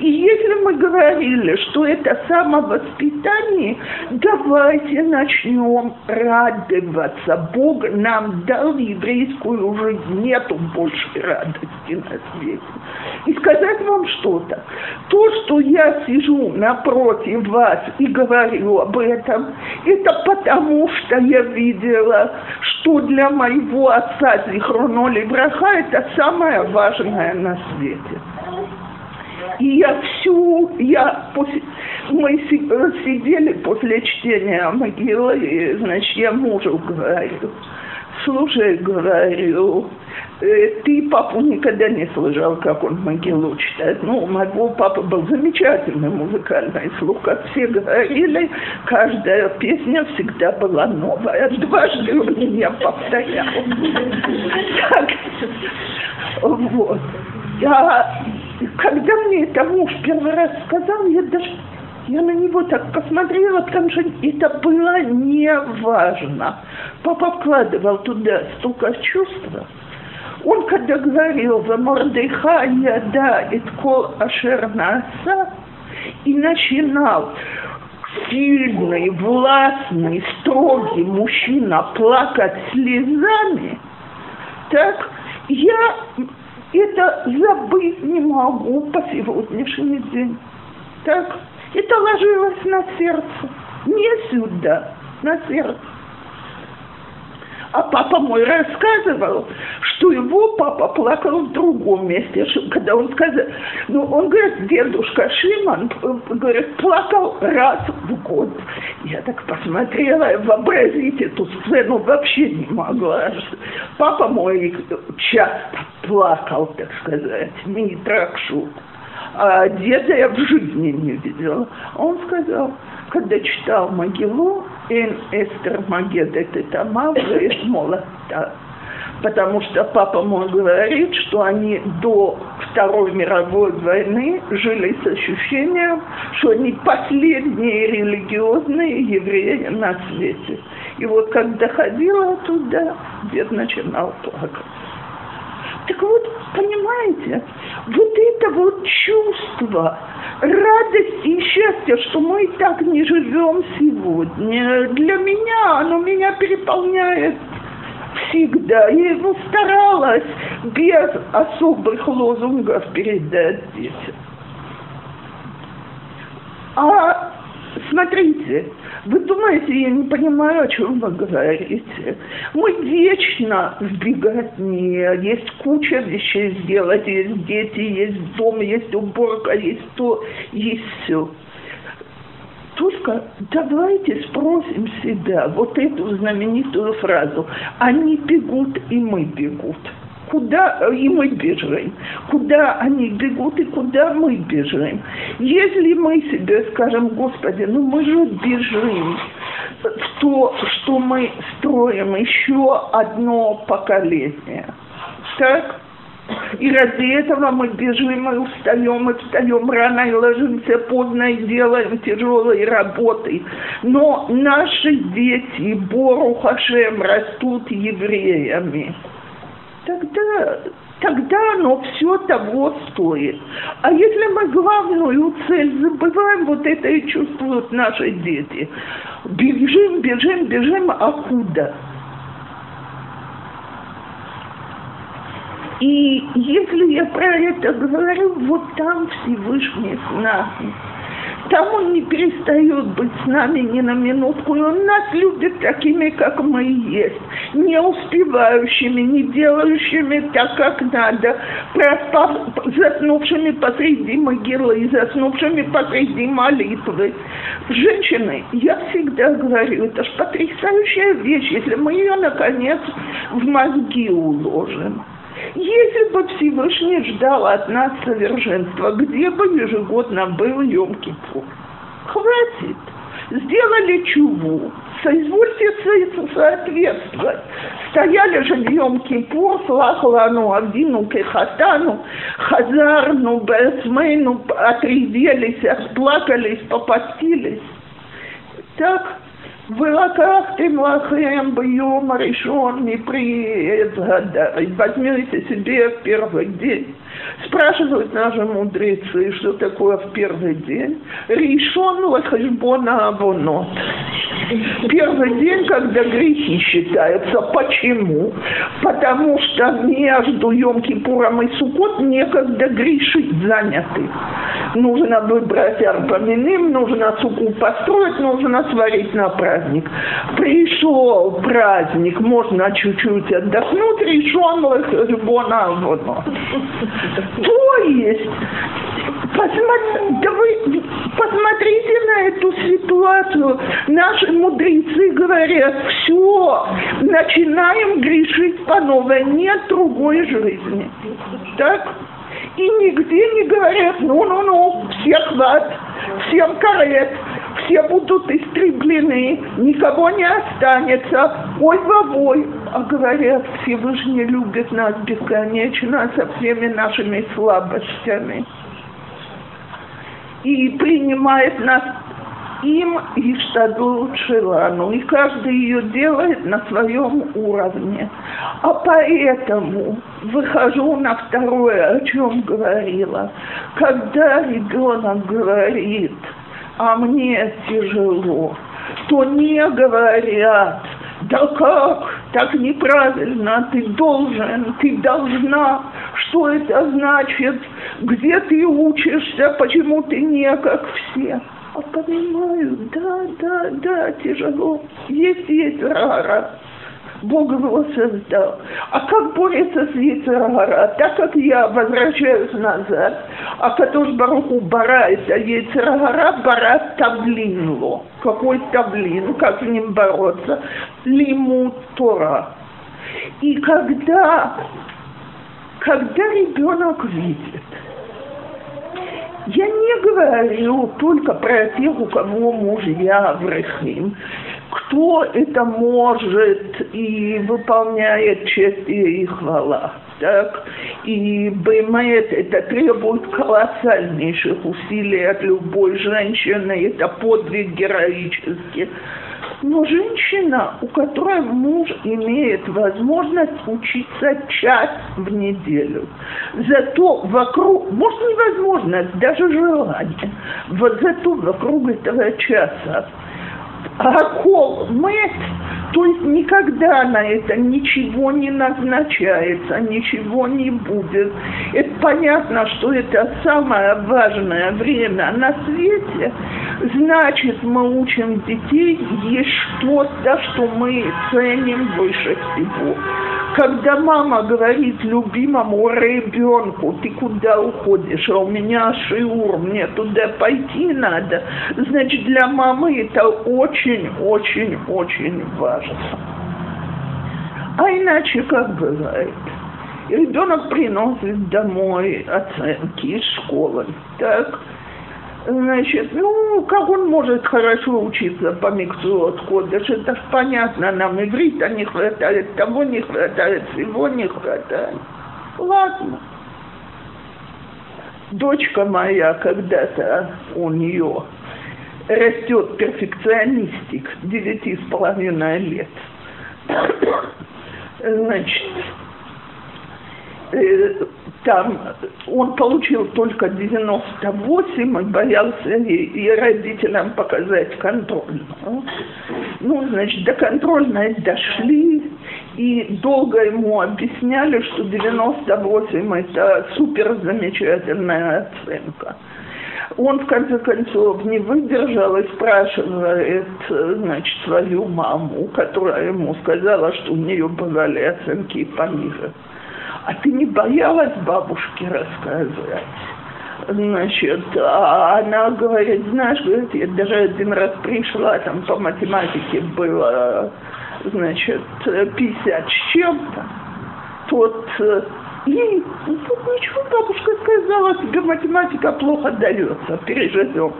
И если мы говорили, что это самовоспитание, давайте начнем радоваться. Бог нам дал еврейскую жизнь, нету больше радости на свете. И сказать вам что-то. То, что я сижу напротив вас и говорю об этом, это потому, что я видела, что для моего отца Зихроноли Браха это самое важное на свете. И я всю, я после, мы сидели после чтения могилы, и, значит, я мужу говорю, слушай, говорю, э, ты папу никогда не слышал, как он могилу читает. Ну, у моего папы был замечательный музыкальный слух, как все говорили, каждая песня всегда была новая, дважды он меня повторял. Вот. Я когда мне это муж первый раз сказал, я даже я на него так посмотрела, потому что это было не важно. Папа вкладывал туда столько чувства. Он когда говорил за Мордыха, я да, Иткол Ашернаса, и начинал сильный, властный, строгий мужчина плакать слезами, так я это забыть не могу по сегодняшний день. Так, это ложилось на сердце, не сюда, на сердце. А папа мой рассказывал, что его папа плакал в другом месте, когда он сказал, ну, он говорит, дедушка Шиман, говорит, плакал раз в год. Я так посмотрела, вообразить эту сцену вообще не могла. Папа мой часто плакал, так сказать, не тракшут. А деда я в жизни не видела. Он сказал, когда читал Могилу, «Эн эстер магедет и тама молота». Потому что папа мой говорит, что они до Второй мировой войны жили с ощущением, что они последние религиозные евреи на свете. И вот когда ходила туда, дед начинал плакать. Так вот, понимаете, вот это вот чувство радости и счастья, что мы так не живем сегодня, для меня оно меня переполняет всегда. Я ему старалась без особых лозунгов передать детям. А смотрите, вы думаете, я не понимаю, о чем вы говорите. Мы вечно в беготне, есть куча вещей сделать, есть дети, есть дом, есть уборка, есть то, есть все. Только давайте спросим себя вот эту знаменитую фразу «они бегут, и мы бегут» куда и мы бежим, куда они бегут и куда мы бежим. Если мы себе скажем, Господи, ну мы же бежим в то, что мы строим еще одно поколение. Так? И ради этого мы бежим и устаем, и встаем рано, и ложимся поздно, и делаем тяжелые работы. Но наши дети, Бору Хашем, растут евреями тогда, тогда оно все того стоит. А если мы главную цель забываем, вот это и чувствуют наши дети. Бежим, бежим, бежим, а куда? И если я про это говорю, вот там Всевышний с нами. Там он не перестает быть с нами ни на минутку, и он нас любит такими, как мы есть, не успевающими, не делающими так, как надо, проспав, заснувшими посреди могилы заснувшими посреди молитвы. Женщины, я всегда говорю, это же потрясающая вещь, если мы ее, наконец, в мозги уложим. Если бы Всевышний ждал от нас совершенства, где бы ежегодно был Йом-Кипур? Хватит. Сделали чуву, соизвольте соответствовать. Стояли же в Йом Кипур, Слахлану, Абдину Кехатану, Хазарну, Бесмейну, отрезелись, отплакались, попастились. Так, Вылакахтем лахем бьем решен, не приезд, возьмите себе в первый день. Спрашивают наши мудрецы, что такое в первый день. Решен лахашбона авонот. Первый день, когда грехи считаются. Почему? Потому что между Йом-Кипуром и Сукот некогда грешить заняты. Нужно выбрать арпаминим, нужно суку построить, нужно сварить на праздник. Пришел праздник, можно чуть-чуть отдохнуть, решен лахашбона авонот. То есть Посмотри, посмотрите на эту ситуацию. Наши мудрецы говорят, все, начинаем грешить по новой, нет другой жизни. Так? И нигде не говорят, ну-ну-ну, все хват, всем карет, все будут истреблены, никого не останется, ой вовой. А говорят, Всевышний любит нас бесконечно со всеми нашими слабостями и принимает нас им и штаду Шилану, и каждый ее делает на своем уровне. А поэтому выхожу на второе, о чем говорила. Когда ребенок говорит, а мне тяжело, то не говорят, да как, так неправильно, ты должен, ты должна, что это значит, где ты учишься, почему ты не как все. А понимаю, да, да, да, тяжело, есть, есть рара. Бог его создал. А как борется с Яйцерагара? Так как я возвращаюсь назад, а Катош Баруху барает, а Яйцерагара барат тавлинло. Какой тавлин? Как с ним бороться? Лиму Тора. И когда, когда ребенок видит, я не говорю только про тех, у кого мужья врахим, кто это может и выполняет честь и хвала. Так? И БМЭТ это требует колоссальнейших усилий от любой женщины, это подвиг героический. Но женщина, у которой муж имеет возможность учиться час в неделю, зато вокруг, может невозможность, даже желание, вот зато вокруг этого часа Акол мэт, то есть никогда на это ничего не назначается, ничего не будет. Это понятно, что это самое важное время на свете. Значит, мы учим детей, есть что-то, что мы ценим выше всего. Когда мама говорит любимому ребенку, ты куда уходишь, а у меня шиур, мне туда пойти надо, значит, для мамы это очень-очень-очень важно. А иначе как бывает? Ребенок приносит домой оценки из школы, так? Значит, ну, как он может хорошо учиться по миксу от кодыш? Это ж понятно, нам иврита не хватает, того не хватает, всего не хватает. Ладно. Дочка моя когда-то у нее растет перфекционистик, девяти с половиной лет. Значит, э, там он получил только 98 и боялся и, и родителям показать контрольную. Ну, значит, до контрольной дошли, и долго ему объясняли, что 98 это супер замечательная оценка. Он, в конце концов, не выдержал и спрашивает, значит, свою маму, которая ему сказала, что у нее бывали оценки пониже а ты не боялась бабушке рассказывать? Значит, а она говорит, знаешь, говорит, я даже один раз пришла, там по математике было, значит, 50 с чем-то. Тот ей, ну, тут ничего, бабушка сказала, тебе математика плохо дается, переживем.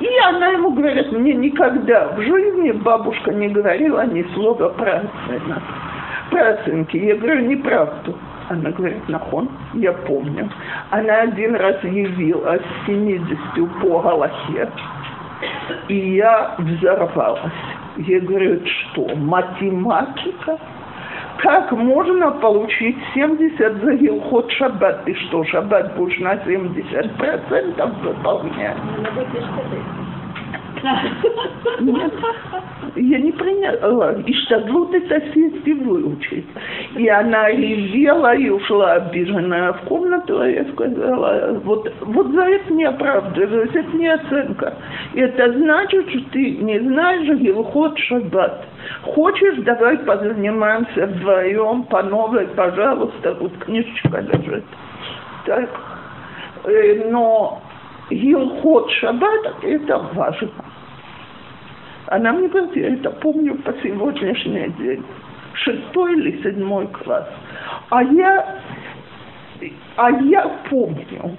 И она ему говорит, мне никогда в жизни бабушка не говорила ни слова про оценок, про оценки. Я говорю, неправду. Она говорит, нахон, я помню. Она один раз явилась 70 по Галахе, и я взорвалась. Я говорю, что, математика? Как можно получить 70 за Гилхот Шаббат? Ты что, Шаббат будешь на 70% выполнять? Нет, я не приняла. И штадлут это сесть и выучить. И она ревела и ушла обиженная в комнату, а я сказала, вот, вот за это не оправдываюсь, это не оценка. Это значит, что ты не знаешь Гилхот Шаббат. Хочешь, давай позанимаемся вдвоем по новой, пожалуйста, вот книжечка лежит. Так. Э, но Гилхот Шаббат – это важно. Она мне говорит, я это помню по сегодняшний день. Шестой или седьмой класс. А я, а я помню,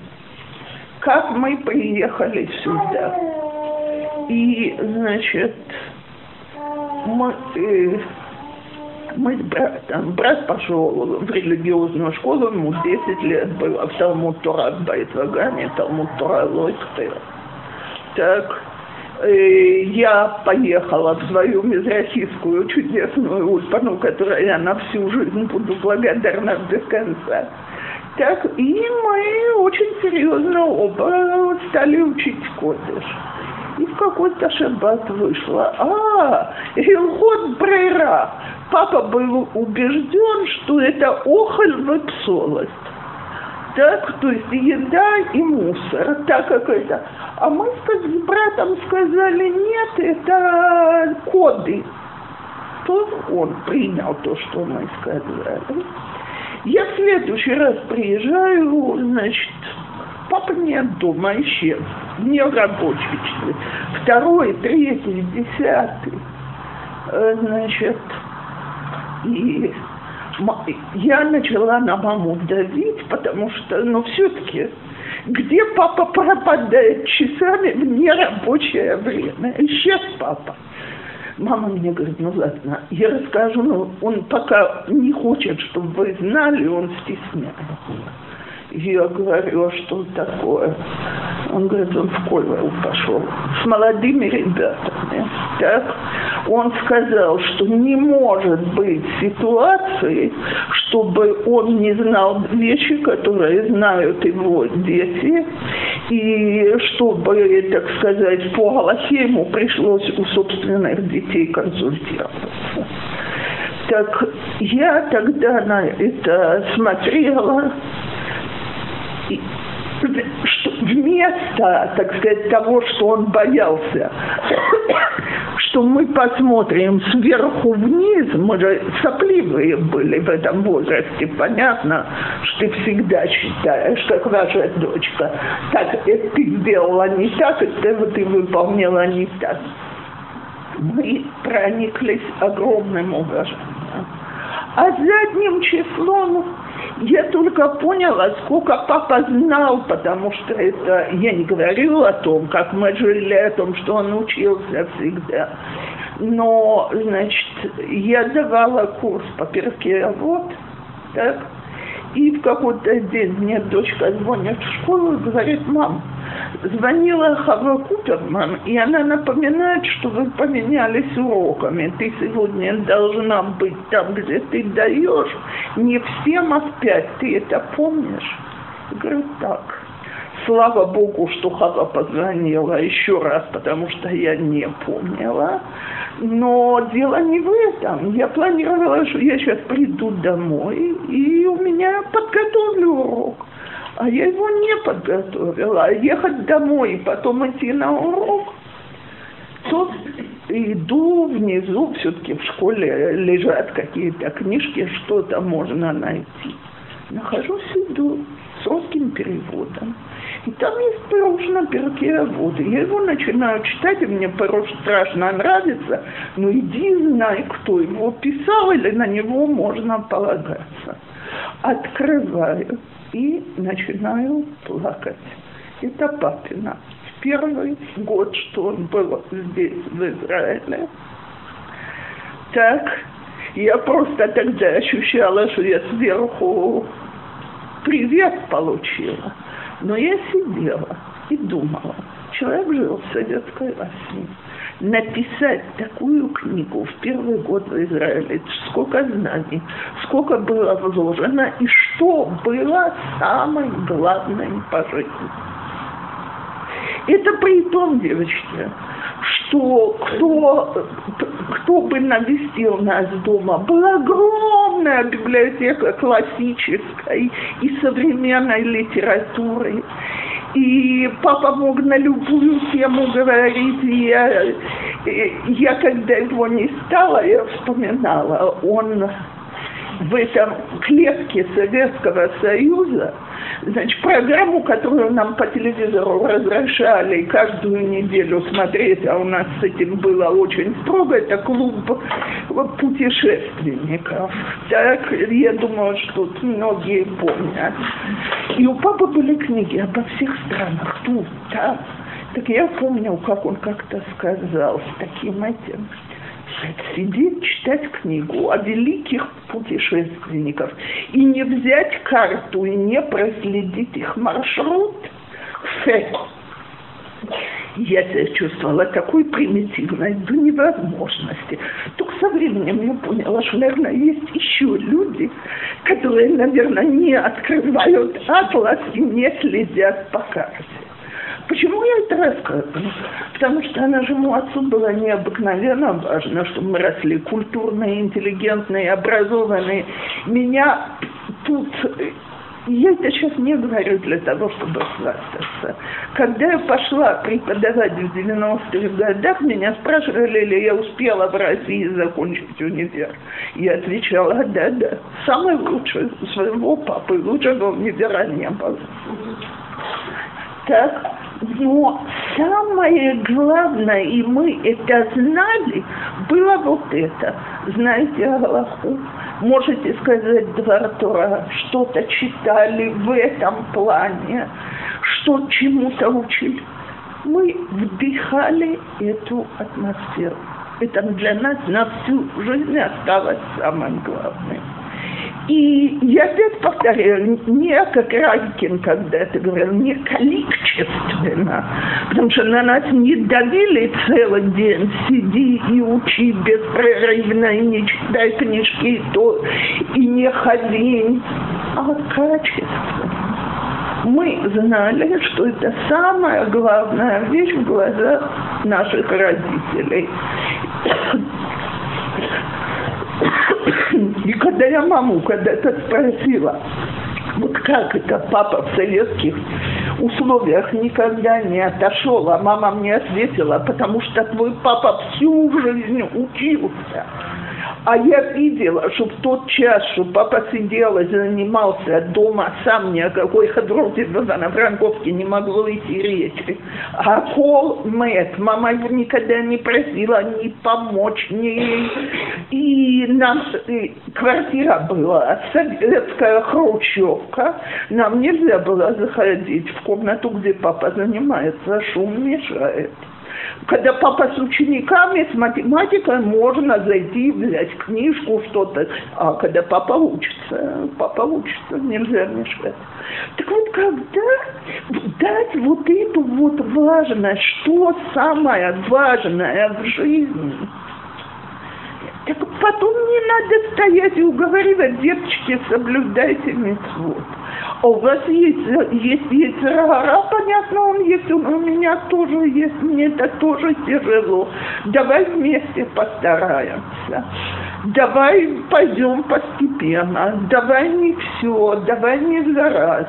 как мы приехали сюда. И, значит, мы, э, мы с братом, брат пошел в религиозную школу, ему 10 лет было, в Талмуд Тора в Байтвагане, Талмуд Тора Лойхтер. Так, я поехала в свою мизрахийскую чудесную ульпану, которой я на всю жизнь буду благодарна без конца. Так, и мы очень серьезно оба стали учить кодыш. И в какой-то шаббат вышло. А, Илхот Брейра. Папа был убежден, что это охоль в псолость так, то есть еда и мусор, так как это. А мы с братом сказали, нет, это коды. что он принял то, что мы сказали. Я в следующий раз приезжаю, значит, папа нет дома, исчез, не рабочий человек. Второй, третий, десятый. Э, Значит, и я начала на маму давить, потому что, ну, все-таки, где папа пропадает часами в нерабочее время? Исчез папа. Мама мне говорит, ну ладно, я расскажу, но он пока не хочет, чтобы вы знали, он стесняется. Я говорю, а что такое? Он говорит, он в Кольвару пошел с молодыми ребятами. Так? Он сказал, что не может быть ситуации, чтобы он не знал вещи, которые знают его дети, и чтобы, так сказать, по Галахе ему пришлось у собственных детей консультироваться. Так я тогда на это смотрела, что вместо, так сказать, того, что он боялся, что мы посмотрим сверху вниз, мы же сопливые были в этом возрасте, понятно, что ты всегда считаешь, как ваша дочка, так, это ты сделала не так, это ты выполнила не так. Мы прониклись огромным уважением. А задним числом я только поняла, сколько папа знал, потому что это я не говорила о том, как мы жили, о том, что он учился всегда. Но, значит, я давала курс по перке вот, так, и в какой-то день мне дочка звонит в школу и говорит, мам, звонила Хава Куперман, и она напоминает, что вы поменялись уроками. Ты сегодня должна быть там, где ты даешь, не в семь, а. Ты это помнишь? Я говорю, так. Слава Богу, что Хава позвонила еще раз, потому что я не помнила. Но дело не в этом. Я планировала, что я сейчас приду домой, и у меня подготовлю урок. А я его не подготовила. А ехать домой и потом идти на урок. Тут иду внизу, все-таки в школе лежат какие-то книжки, что-то можно найти. Нахожусь, иду с русским переводом. И там есть перке воды. Я его начинаю читать, и мне пируш страшно нравится. Но иди знай, кто его писал, или на него можно полагаться. Открываю и начинаю плакать. Это папина. В первый год, что он был здесь, в Израиле. Так, я просто тогда ощущала, что я сверху привет получила. Но я сидела и думала, человек жил в советской России. Написать такую книгу в первый год в Израиле, сколько знаний, сколько было вложено и что было самым главным по жизни. Это при том, девочки, что кто, кто бы навестил нас дома, была огромная библиотека классической и современной литературы. И папа мог на любую тему говорить. И я, я, когда его не стало, я вспоминала, он в этом клетке Советского Союза, значит, программу, которую нам по телевизору разрешали каждую неделю смотреть, а у нас с этим было очень строго, это клуб путешественников. Так, я думаю, что многие помнят. И у папы были книги обо всех странах, тут, там. Так я помню, как он как-то сказал с таким этим, сидеть, читать книгу о великих путешественников и не взять карту и не проследить их маршрут, фе. Я себя чувствовала такой примитивной до невозможности. Только со временем я поняла, что, наверное, есть еще люди, которые, наверное, не открывают атлас и не следят по карте. Почему я это рассказываю? Потому что она же отцу была необыкновенно важна, чтобы мы росли культурные, интеллигентные, образованные. Меня тут Я это сейчас не говорю для того, чтобы хвастаться. Когда я пошла преподавать в 90-х годах, меня спрашивали, ли я успела в России закончить универ. Я отвечала, да, да, самый лучший у своего папы, лучшего универа не было. Так, но самое главное, и мы это знали, было вот это. Знаете Аллаху? Можете сказать два что-то читали в этом плане, что чему-то учили. Мы вдыхали эту атмосферу. Это для нас на всю жизнь осталось самым главным. И я опять повторяю, не как Радькин когда-то говорил, не количественно, потому что на нас не давили целый день, сиди и учи беспрерывно, и не читай книжки, и то, и не ходи, а качественно. Мы знали, что это самая главная вещь в глазах наших родителей. И когда я маму когда-то спросила, вот как это папа в советских условиях никогда не отошел, а мама мне ответила, потому что твой папа всю жизнь учился. А я видела, что в тот час, что папа сидел и занимался дома сам, ни о какой хадроте на Франковке не могло идти речи. А кол мэт, мама его никогда не просила ни помочь, ни... И нам и квартира была советская хрущевка, нам нельзя было заходить в комнату, где папа занимается, шум мешает. Когда папа с учениками, с математикой, можно зайти, взять книжку, что-то. А когда папа учится, папа учится, нельзя мешать. Так вот, когда дать вот эту вот важность, что самое важное в жизни, так потом не надо стоять и уговаривать, девочки, соблюдайте митцвот. У вас есть, есть яйцерара, понятно, он есть, у меня тоже есть, мне это тоже тяжело. Давай вместе постараемся. Давай пойдем постепенно, давай не все, давай не за раз.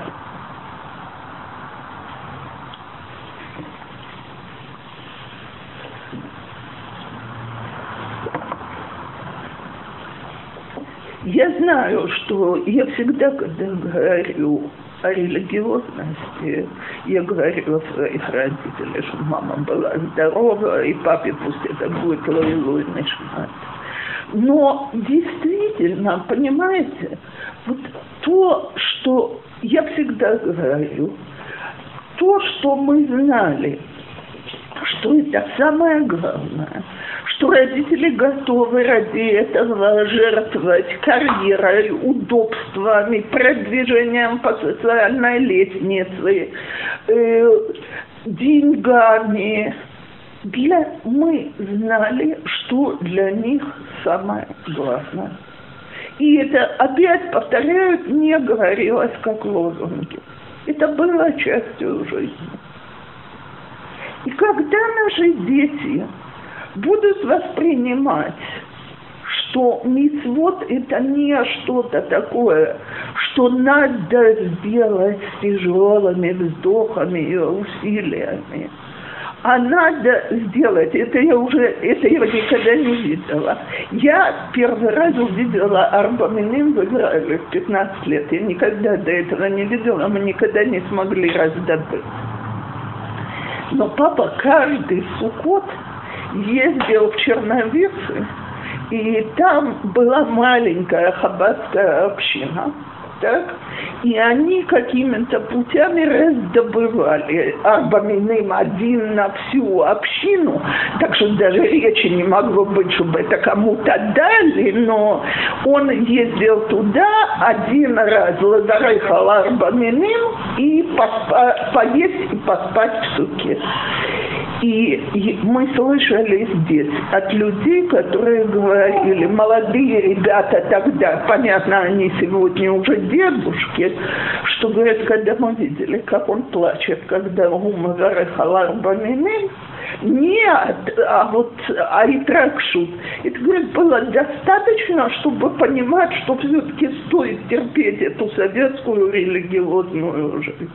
Я знаю, что я всегда, когда говорю о религиозности, я говорю о своих родителях, что мама была здорова, и папе пусть это будет лойлой нишмат. Но действительно, понимаете, вот то, что я всегда говорю, то, что мы знали, что это самое главное – что родители готовы ради этого жертвовать карьерой, удобствами, продвижением по социальной лестнице, э, деньгами. Для, мы знали, что для них самое главное. И это, опять повторяют, не говорилось как лозунги. Это было частью жизни. И когда наши дети будут воспринимать, что мицвод это не что-то такое, что надо сделать с тяжелыми вздохами и усилиями. А надо сделать, это я уже, это я никогда не видела. Я первый раз увидела Арбаминим в Израиле в 15 лет. Я никогда до этого не видела, мы никогда не смогли раздобыть. Но папа каждый сукот ездил в Черновицы, и там была маленькая хабатская община, так? И они какими-то путями раздобывали арбаминым один на всю общину, так что даже речи не могло быть, чтобы это кому-то дали, но он ездил туда один раз, лазарыхал арбаминым, и поспа, поесть и поспать в суке. И мы слышали здесь от людей, которые говорили, молодые ребята тогда, понятно, они сегодня уже дедушки, что говорят, когда мы видели, как он плачет, когда Халар Баминин, Нет, а вот Айтракшут. Это, говорит, было достаточно, чтобы понимать, что все-таки стоит терпеть эту советскую религиозную жизнь.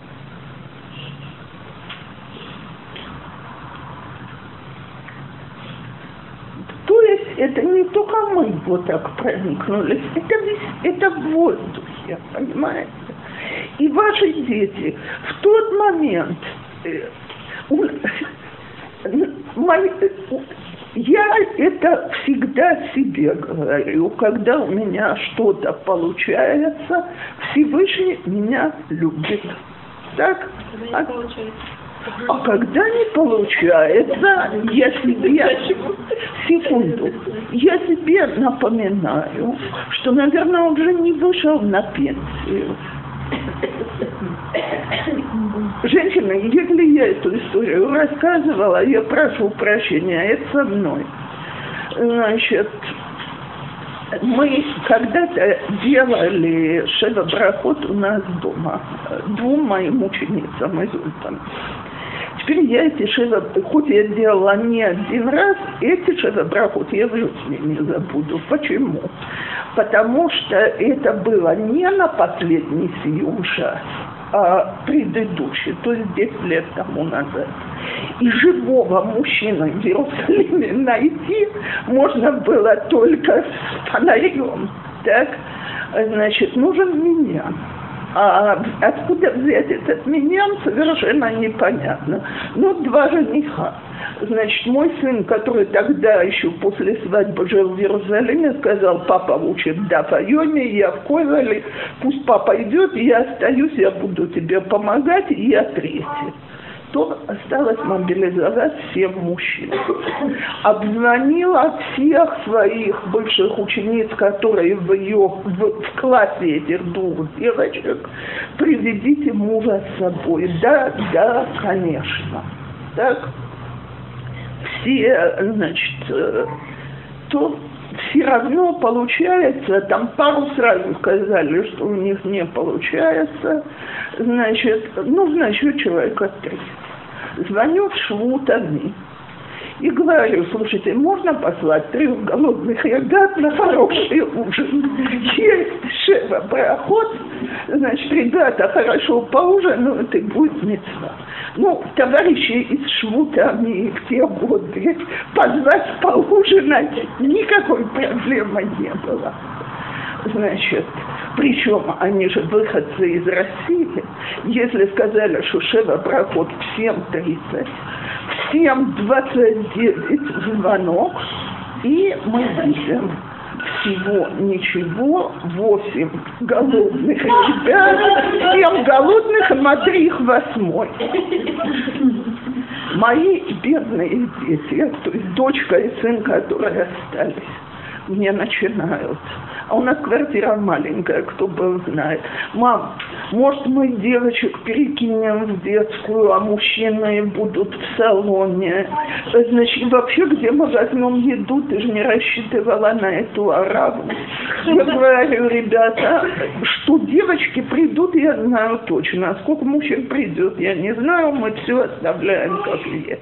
То есть это не только мы вот так проникнулись, это, весь, это в воздухе, понимаете? И ваши дети в тот момент, э, я это всегда себе говорю, когда у меня что-то получается, Всевышний меня любит. Так? А, а когда не получается, я себе, секунду, я себе напоминаю, что, наверное, уже не вышел на пенсию. Женщина, если я эту историю рассказывала, я прошу прощения, это со мной. Значит, мы когда-то делали шева-брахот у нас дома, двум моим ученицам из Ульпана. Теперь я эти шева, хоть я делала не один раз, эти шева-брахот я в жизни не забуду. Почему? Потому что это было не на последний сиюм шас, а, предыдущий, то есть 10 лет тому назад. И живого мужчину в Иерусалиме найти можно было только с фонарем. Так, значит, нужен меня. А откуда взять этот меня, совершенно непонятно. Ну, два жениха. Значит, мой сын, который тогда еще после свадьбы жил в Иерусалиме, сказал, папа учит да Файоме, я в Ковале, пусть папа идет, я остаюсь, я буду тебе помогать, и я третий то осталось мобилизовать всем мужчин. Обзвонила всех своих бывших учениц, которые в ее в, в классе этих двух девочек, приведите мужа с собой. Да, да, конечно. Так, все, значит, э, то все равно получается, там пару сразу сказали, что у них не получается, значит, нужно еще человека три. Звоню в Швутами и говорю, слушайте, можно послать трех голодных ребят на хороший ужин? Есть шева проход, значит, ребята хорошо поужинают и будет мецва. Ну, товарищи из Швутами в те годы позвать поужинать никакой проблемы не было. Значит, причем они же выходцы из России. Если сказали, что Шева проход в 7.30, в 7.29 звонок, и мы видим всего ничего, восемь голодных ребят, семь голодных, и смотри их восьмой. Мои бедные дети, то есть дочка и сын, которые остались, мне начинают а у нас квартира маленькая, кто бы знает. Мам, может мы девочек перекинем в детскую, а мужчины будут в салоне. Значит, вообще, где мы возьмем еду, ты же не рассчитывала на эту араву. Я говорю, ребята, что девочки придут, я знаю точно. А сколько мужчин придет, я не знаю, мы все оставляем как есть.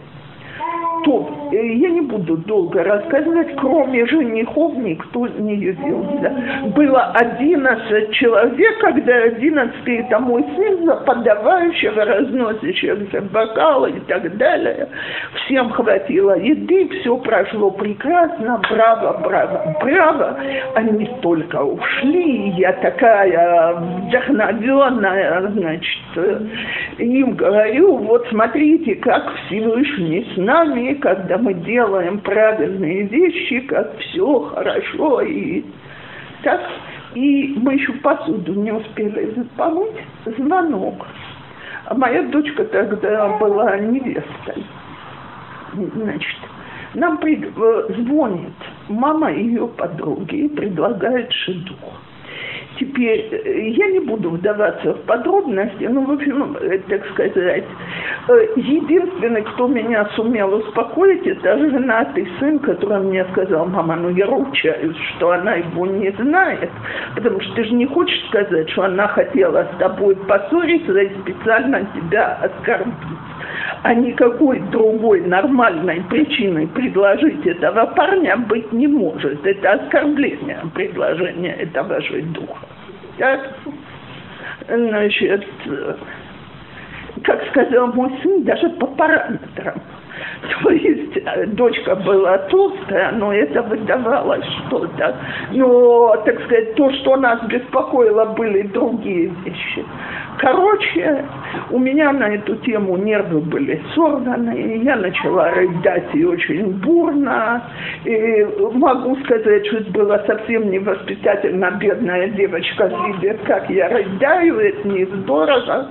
То, э, я не буду долго рассказывать, кроме женихов никто не явился. Было 11 человек, когда 11 это мой сын, подавающего, разносящего бокалы и так далее. Всем хватило еды, все прошло прекрасно, браво, браво, браво. Они только ушли, я такая вдохновенная, значит, им говорю, вот смотрите, как Всевышний с нами, когда мы делаем правильные вещи, как все хорошо и так. И мы еще посуду не успели помыть, звонок. А моя дочка тогда была невестой. Значит, нам пред... Э, звонит мама ее подруги и предлагает шедух. Теперь э, я не буду вдаваться в подробности, но, в общем, э, так сказать, э, единственный, кто меня сумел успокоить, это женатый сын, который мне сказал, мама, ну я ручаюсь, что она его не знает, потому что ты же не хочешь сказать, что она хотела с тобой поссориться и специально тебя оскорбить. А никакой другой нормальной причины предложить этого парня быть не может. Это оскорбление предложения этого же духа. Так? Значит, как сказал мой сын, даже по параметрам. То есть э, дочка была толстая, но это выдавалось что-то. Но, так сказать, то, что нас беспокоило, были другие вещи. Короче, у меня на эту тему нервы были сорваны, и я начала рыдать и очень бурно. И могу сказать, что это было совсем невоспитательно. Бедная девочка видит, как я рыдаю, это не здорово.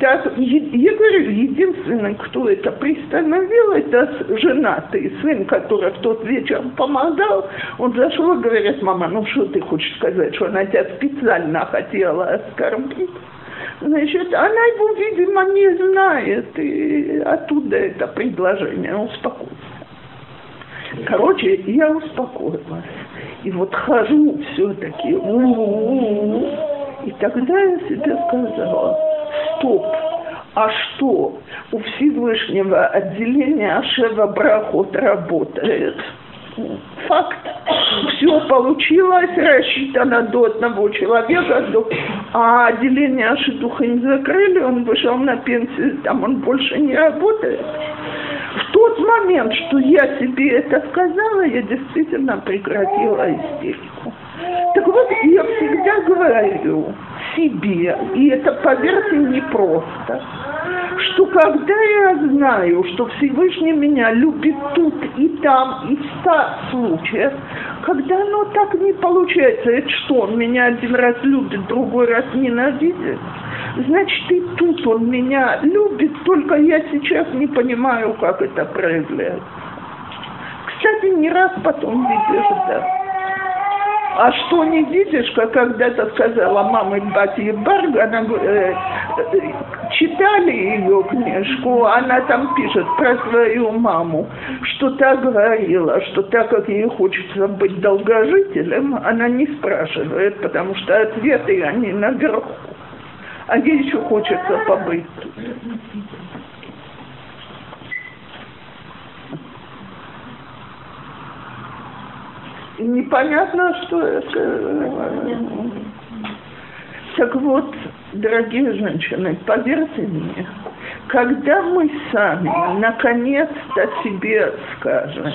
Так, я говорю, единственный, кто это пристановил, это женатый сын, который в тот вечер помогал. Он зашел и говорит, мама, ну что ты хочешь сказать, что она тебя специально хотела оскорбить? Значит, она его, видимо, не знает, и оттуда это предложение, успокойся. Короче, я успокоилась. И вот хожу все-таки, и тогда я себе сказала, стоп, а что, у Всевышнего отделения Ашева Брахот работает? Факт. Все получилось, рассчитано до одного человека, до... а отделение Ашидуха не закрыли, он вышел на пенсию, там он больше не работает. В тот момент, что я себе это сказала, я действительно прекратила истерику. Так вот, я всегда говорю себе, и это, поверьте, непросто, что когда я знаю, что Всевышний меня любит тут и там, и в ста случаях, когда оно так не получается, это что, он меня один раз любит, другой раз ненавидит? Значит, и тут он меня любит, только я сейчас не понимаю, как это проявляется. Кстати, не раз потом видишь, да. А что не видишь, как когда-то сказала мама Бати Барг, она э, э, читали ее книжку, она там пишет про свою маму, что та говорила, что так как ей хочется быть долгожителем, она не спрашивает, потому что ответы они наверху. А ей еще хочется побыть тут. Непонятно, что это. Так вот, дорогие женщины, поверьте мне, когда мы сами наконец-то себе скажем,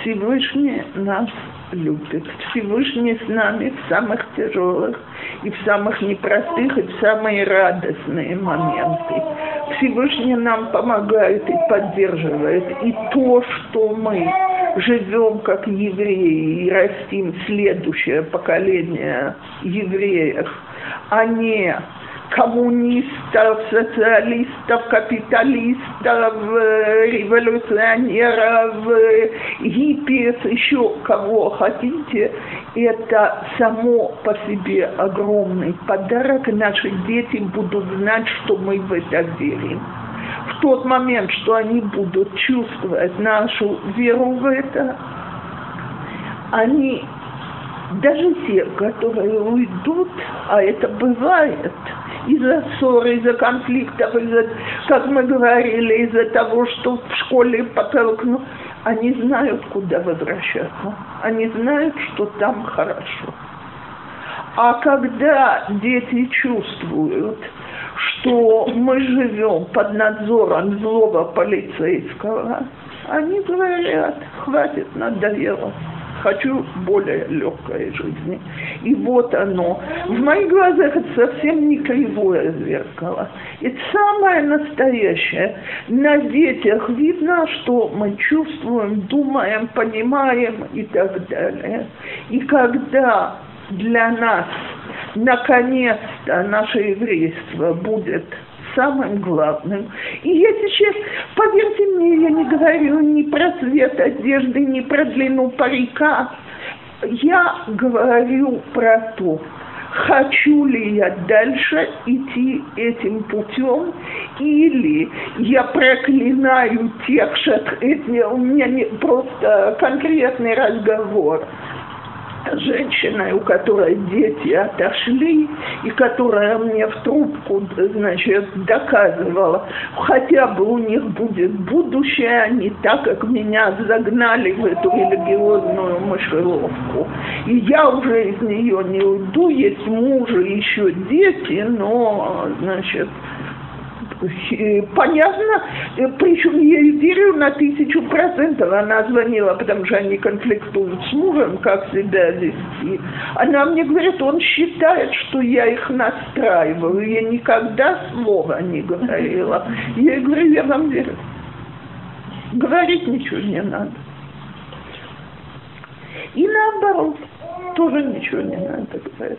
Всевышний нас любит, Всевышний с нами в самых тяжелых и в самых непростых, и в самые радостные моменты. Всевышний нам помогает и поддерживает. И то, что мы живем как евреи и растим следующее поколение евреев, а не коммунистов, социалистов, капиталистов, революционеров, гиппиев, еще кого хотите, это само по себе огромный подарок. Наши дети будут знать, что мы в это верим. В тот момент, что они будут чувствовать нашу веру в это, они даже те, которые уйдут, а это бывает, из-за ссор, из-за конфликтов, из-за, как мы говорили, из-за того, что в школе потолкну, они знают, куда возвращаться. Они знают, что там хорошо. А когда дети чувствуют, что мы живем под надзором злого полицейского, они говорят, хватит, надоело хочу более легкой жизни. И вот оно. В моих глазах это совсем не кривое зеркало. Это самое настоящее. На детях видно, что мы чувствуем, думаем, понимаем и так далее. И когда для нас наконец-то наше еврейство будет самым главным. И я сейчас, поверьте мне, я не говорю ни про цвет одежды, ни про длину парика. Я говорю про то, хочу ли я дальше идти этим путем, или я проклинаю тех, что это у меня не просто конкретный разговор женщиной, у которой дети отошли, и которая мне в трубку, значит, доказывала, хотя бы у них будет будущее, а не так, как меня загнали в эту религиозную мышеловку. И я уже из нее не уйду, есть муж и еще дети, но, значит, понятно, причем я верю на тысячу процентов. Она звонила, потому что они конфликтуют с мужем, как себя вести. Она мне говорит, он считает, что я их настраиваю. Я никогда слова не говорила. Я ей говорю, я вам верю. Говорить ничего не надо. И наоборот, тоже ничего не надо говорить.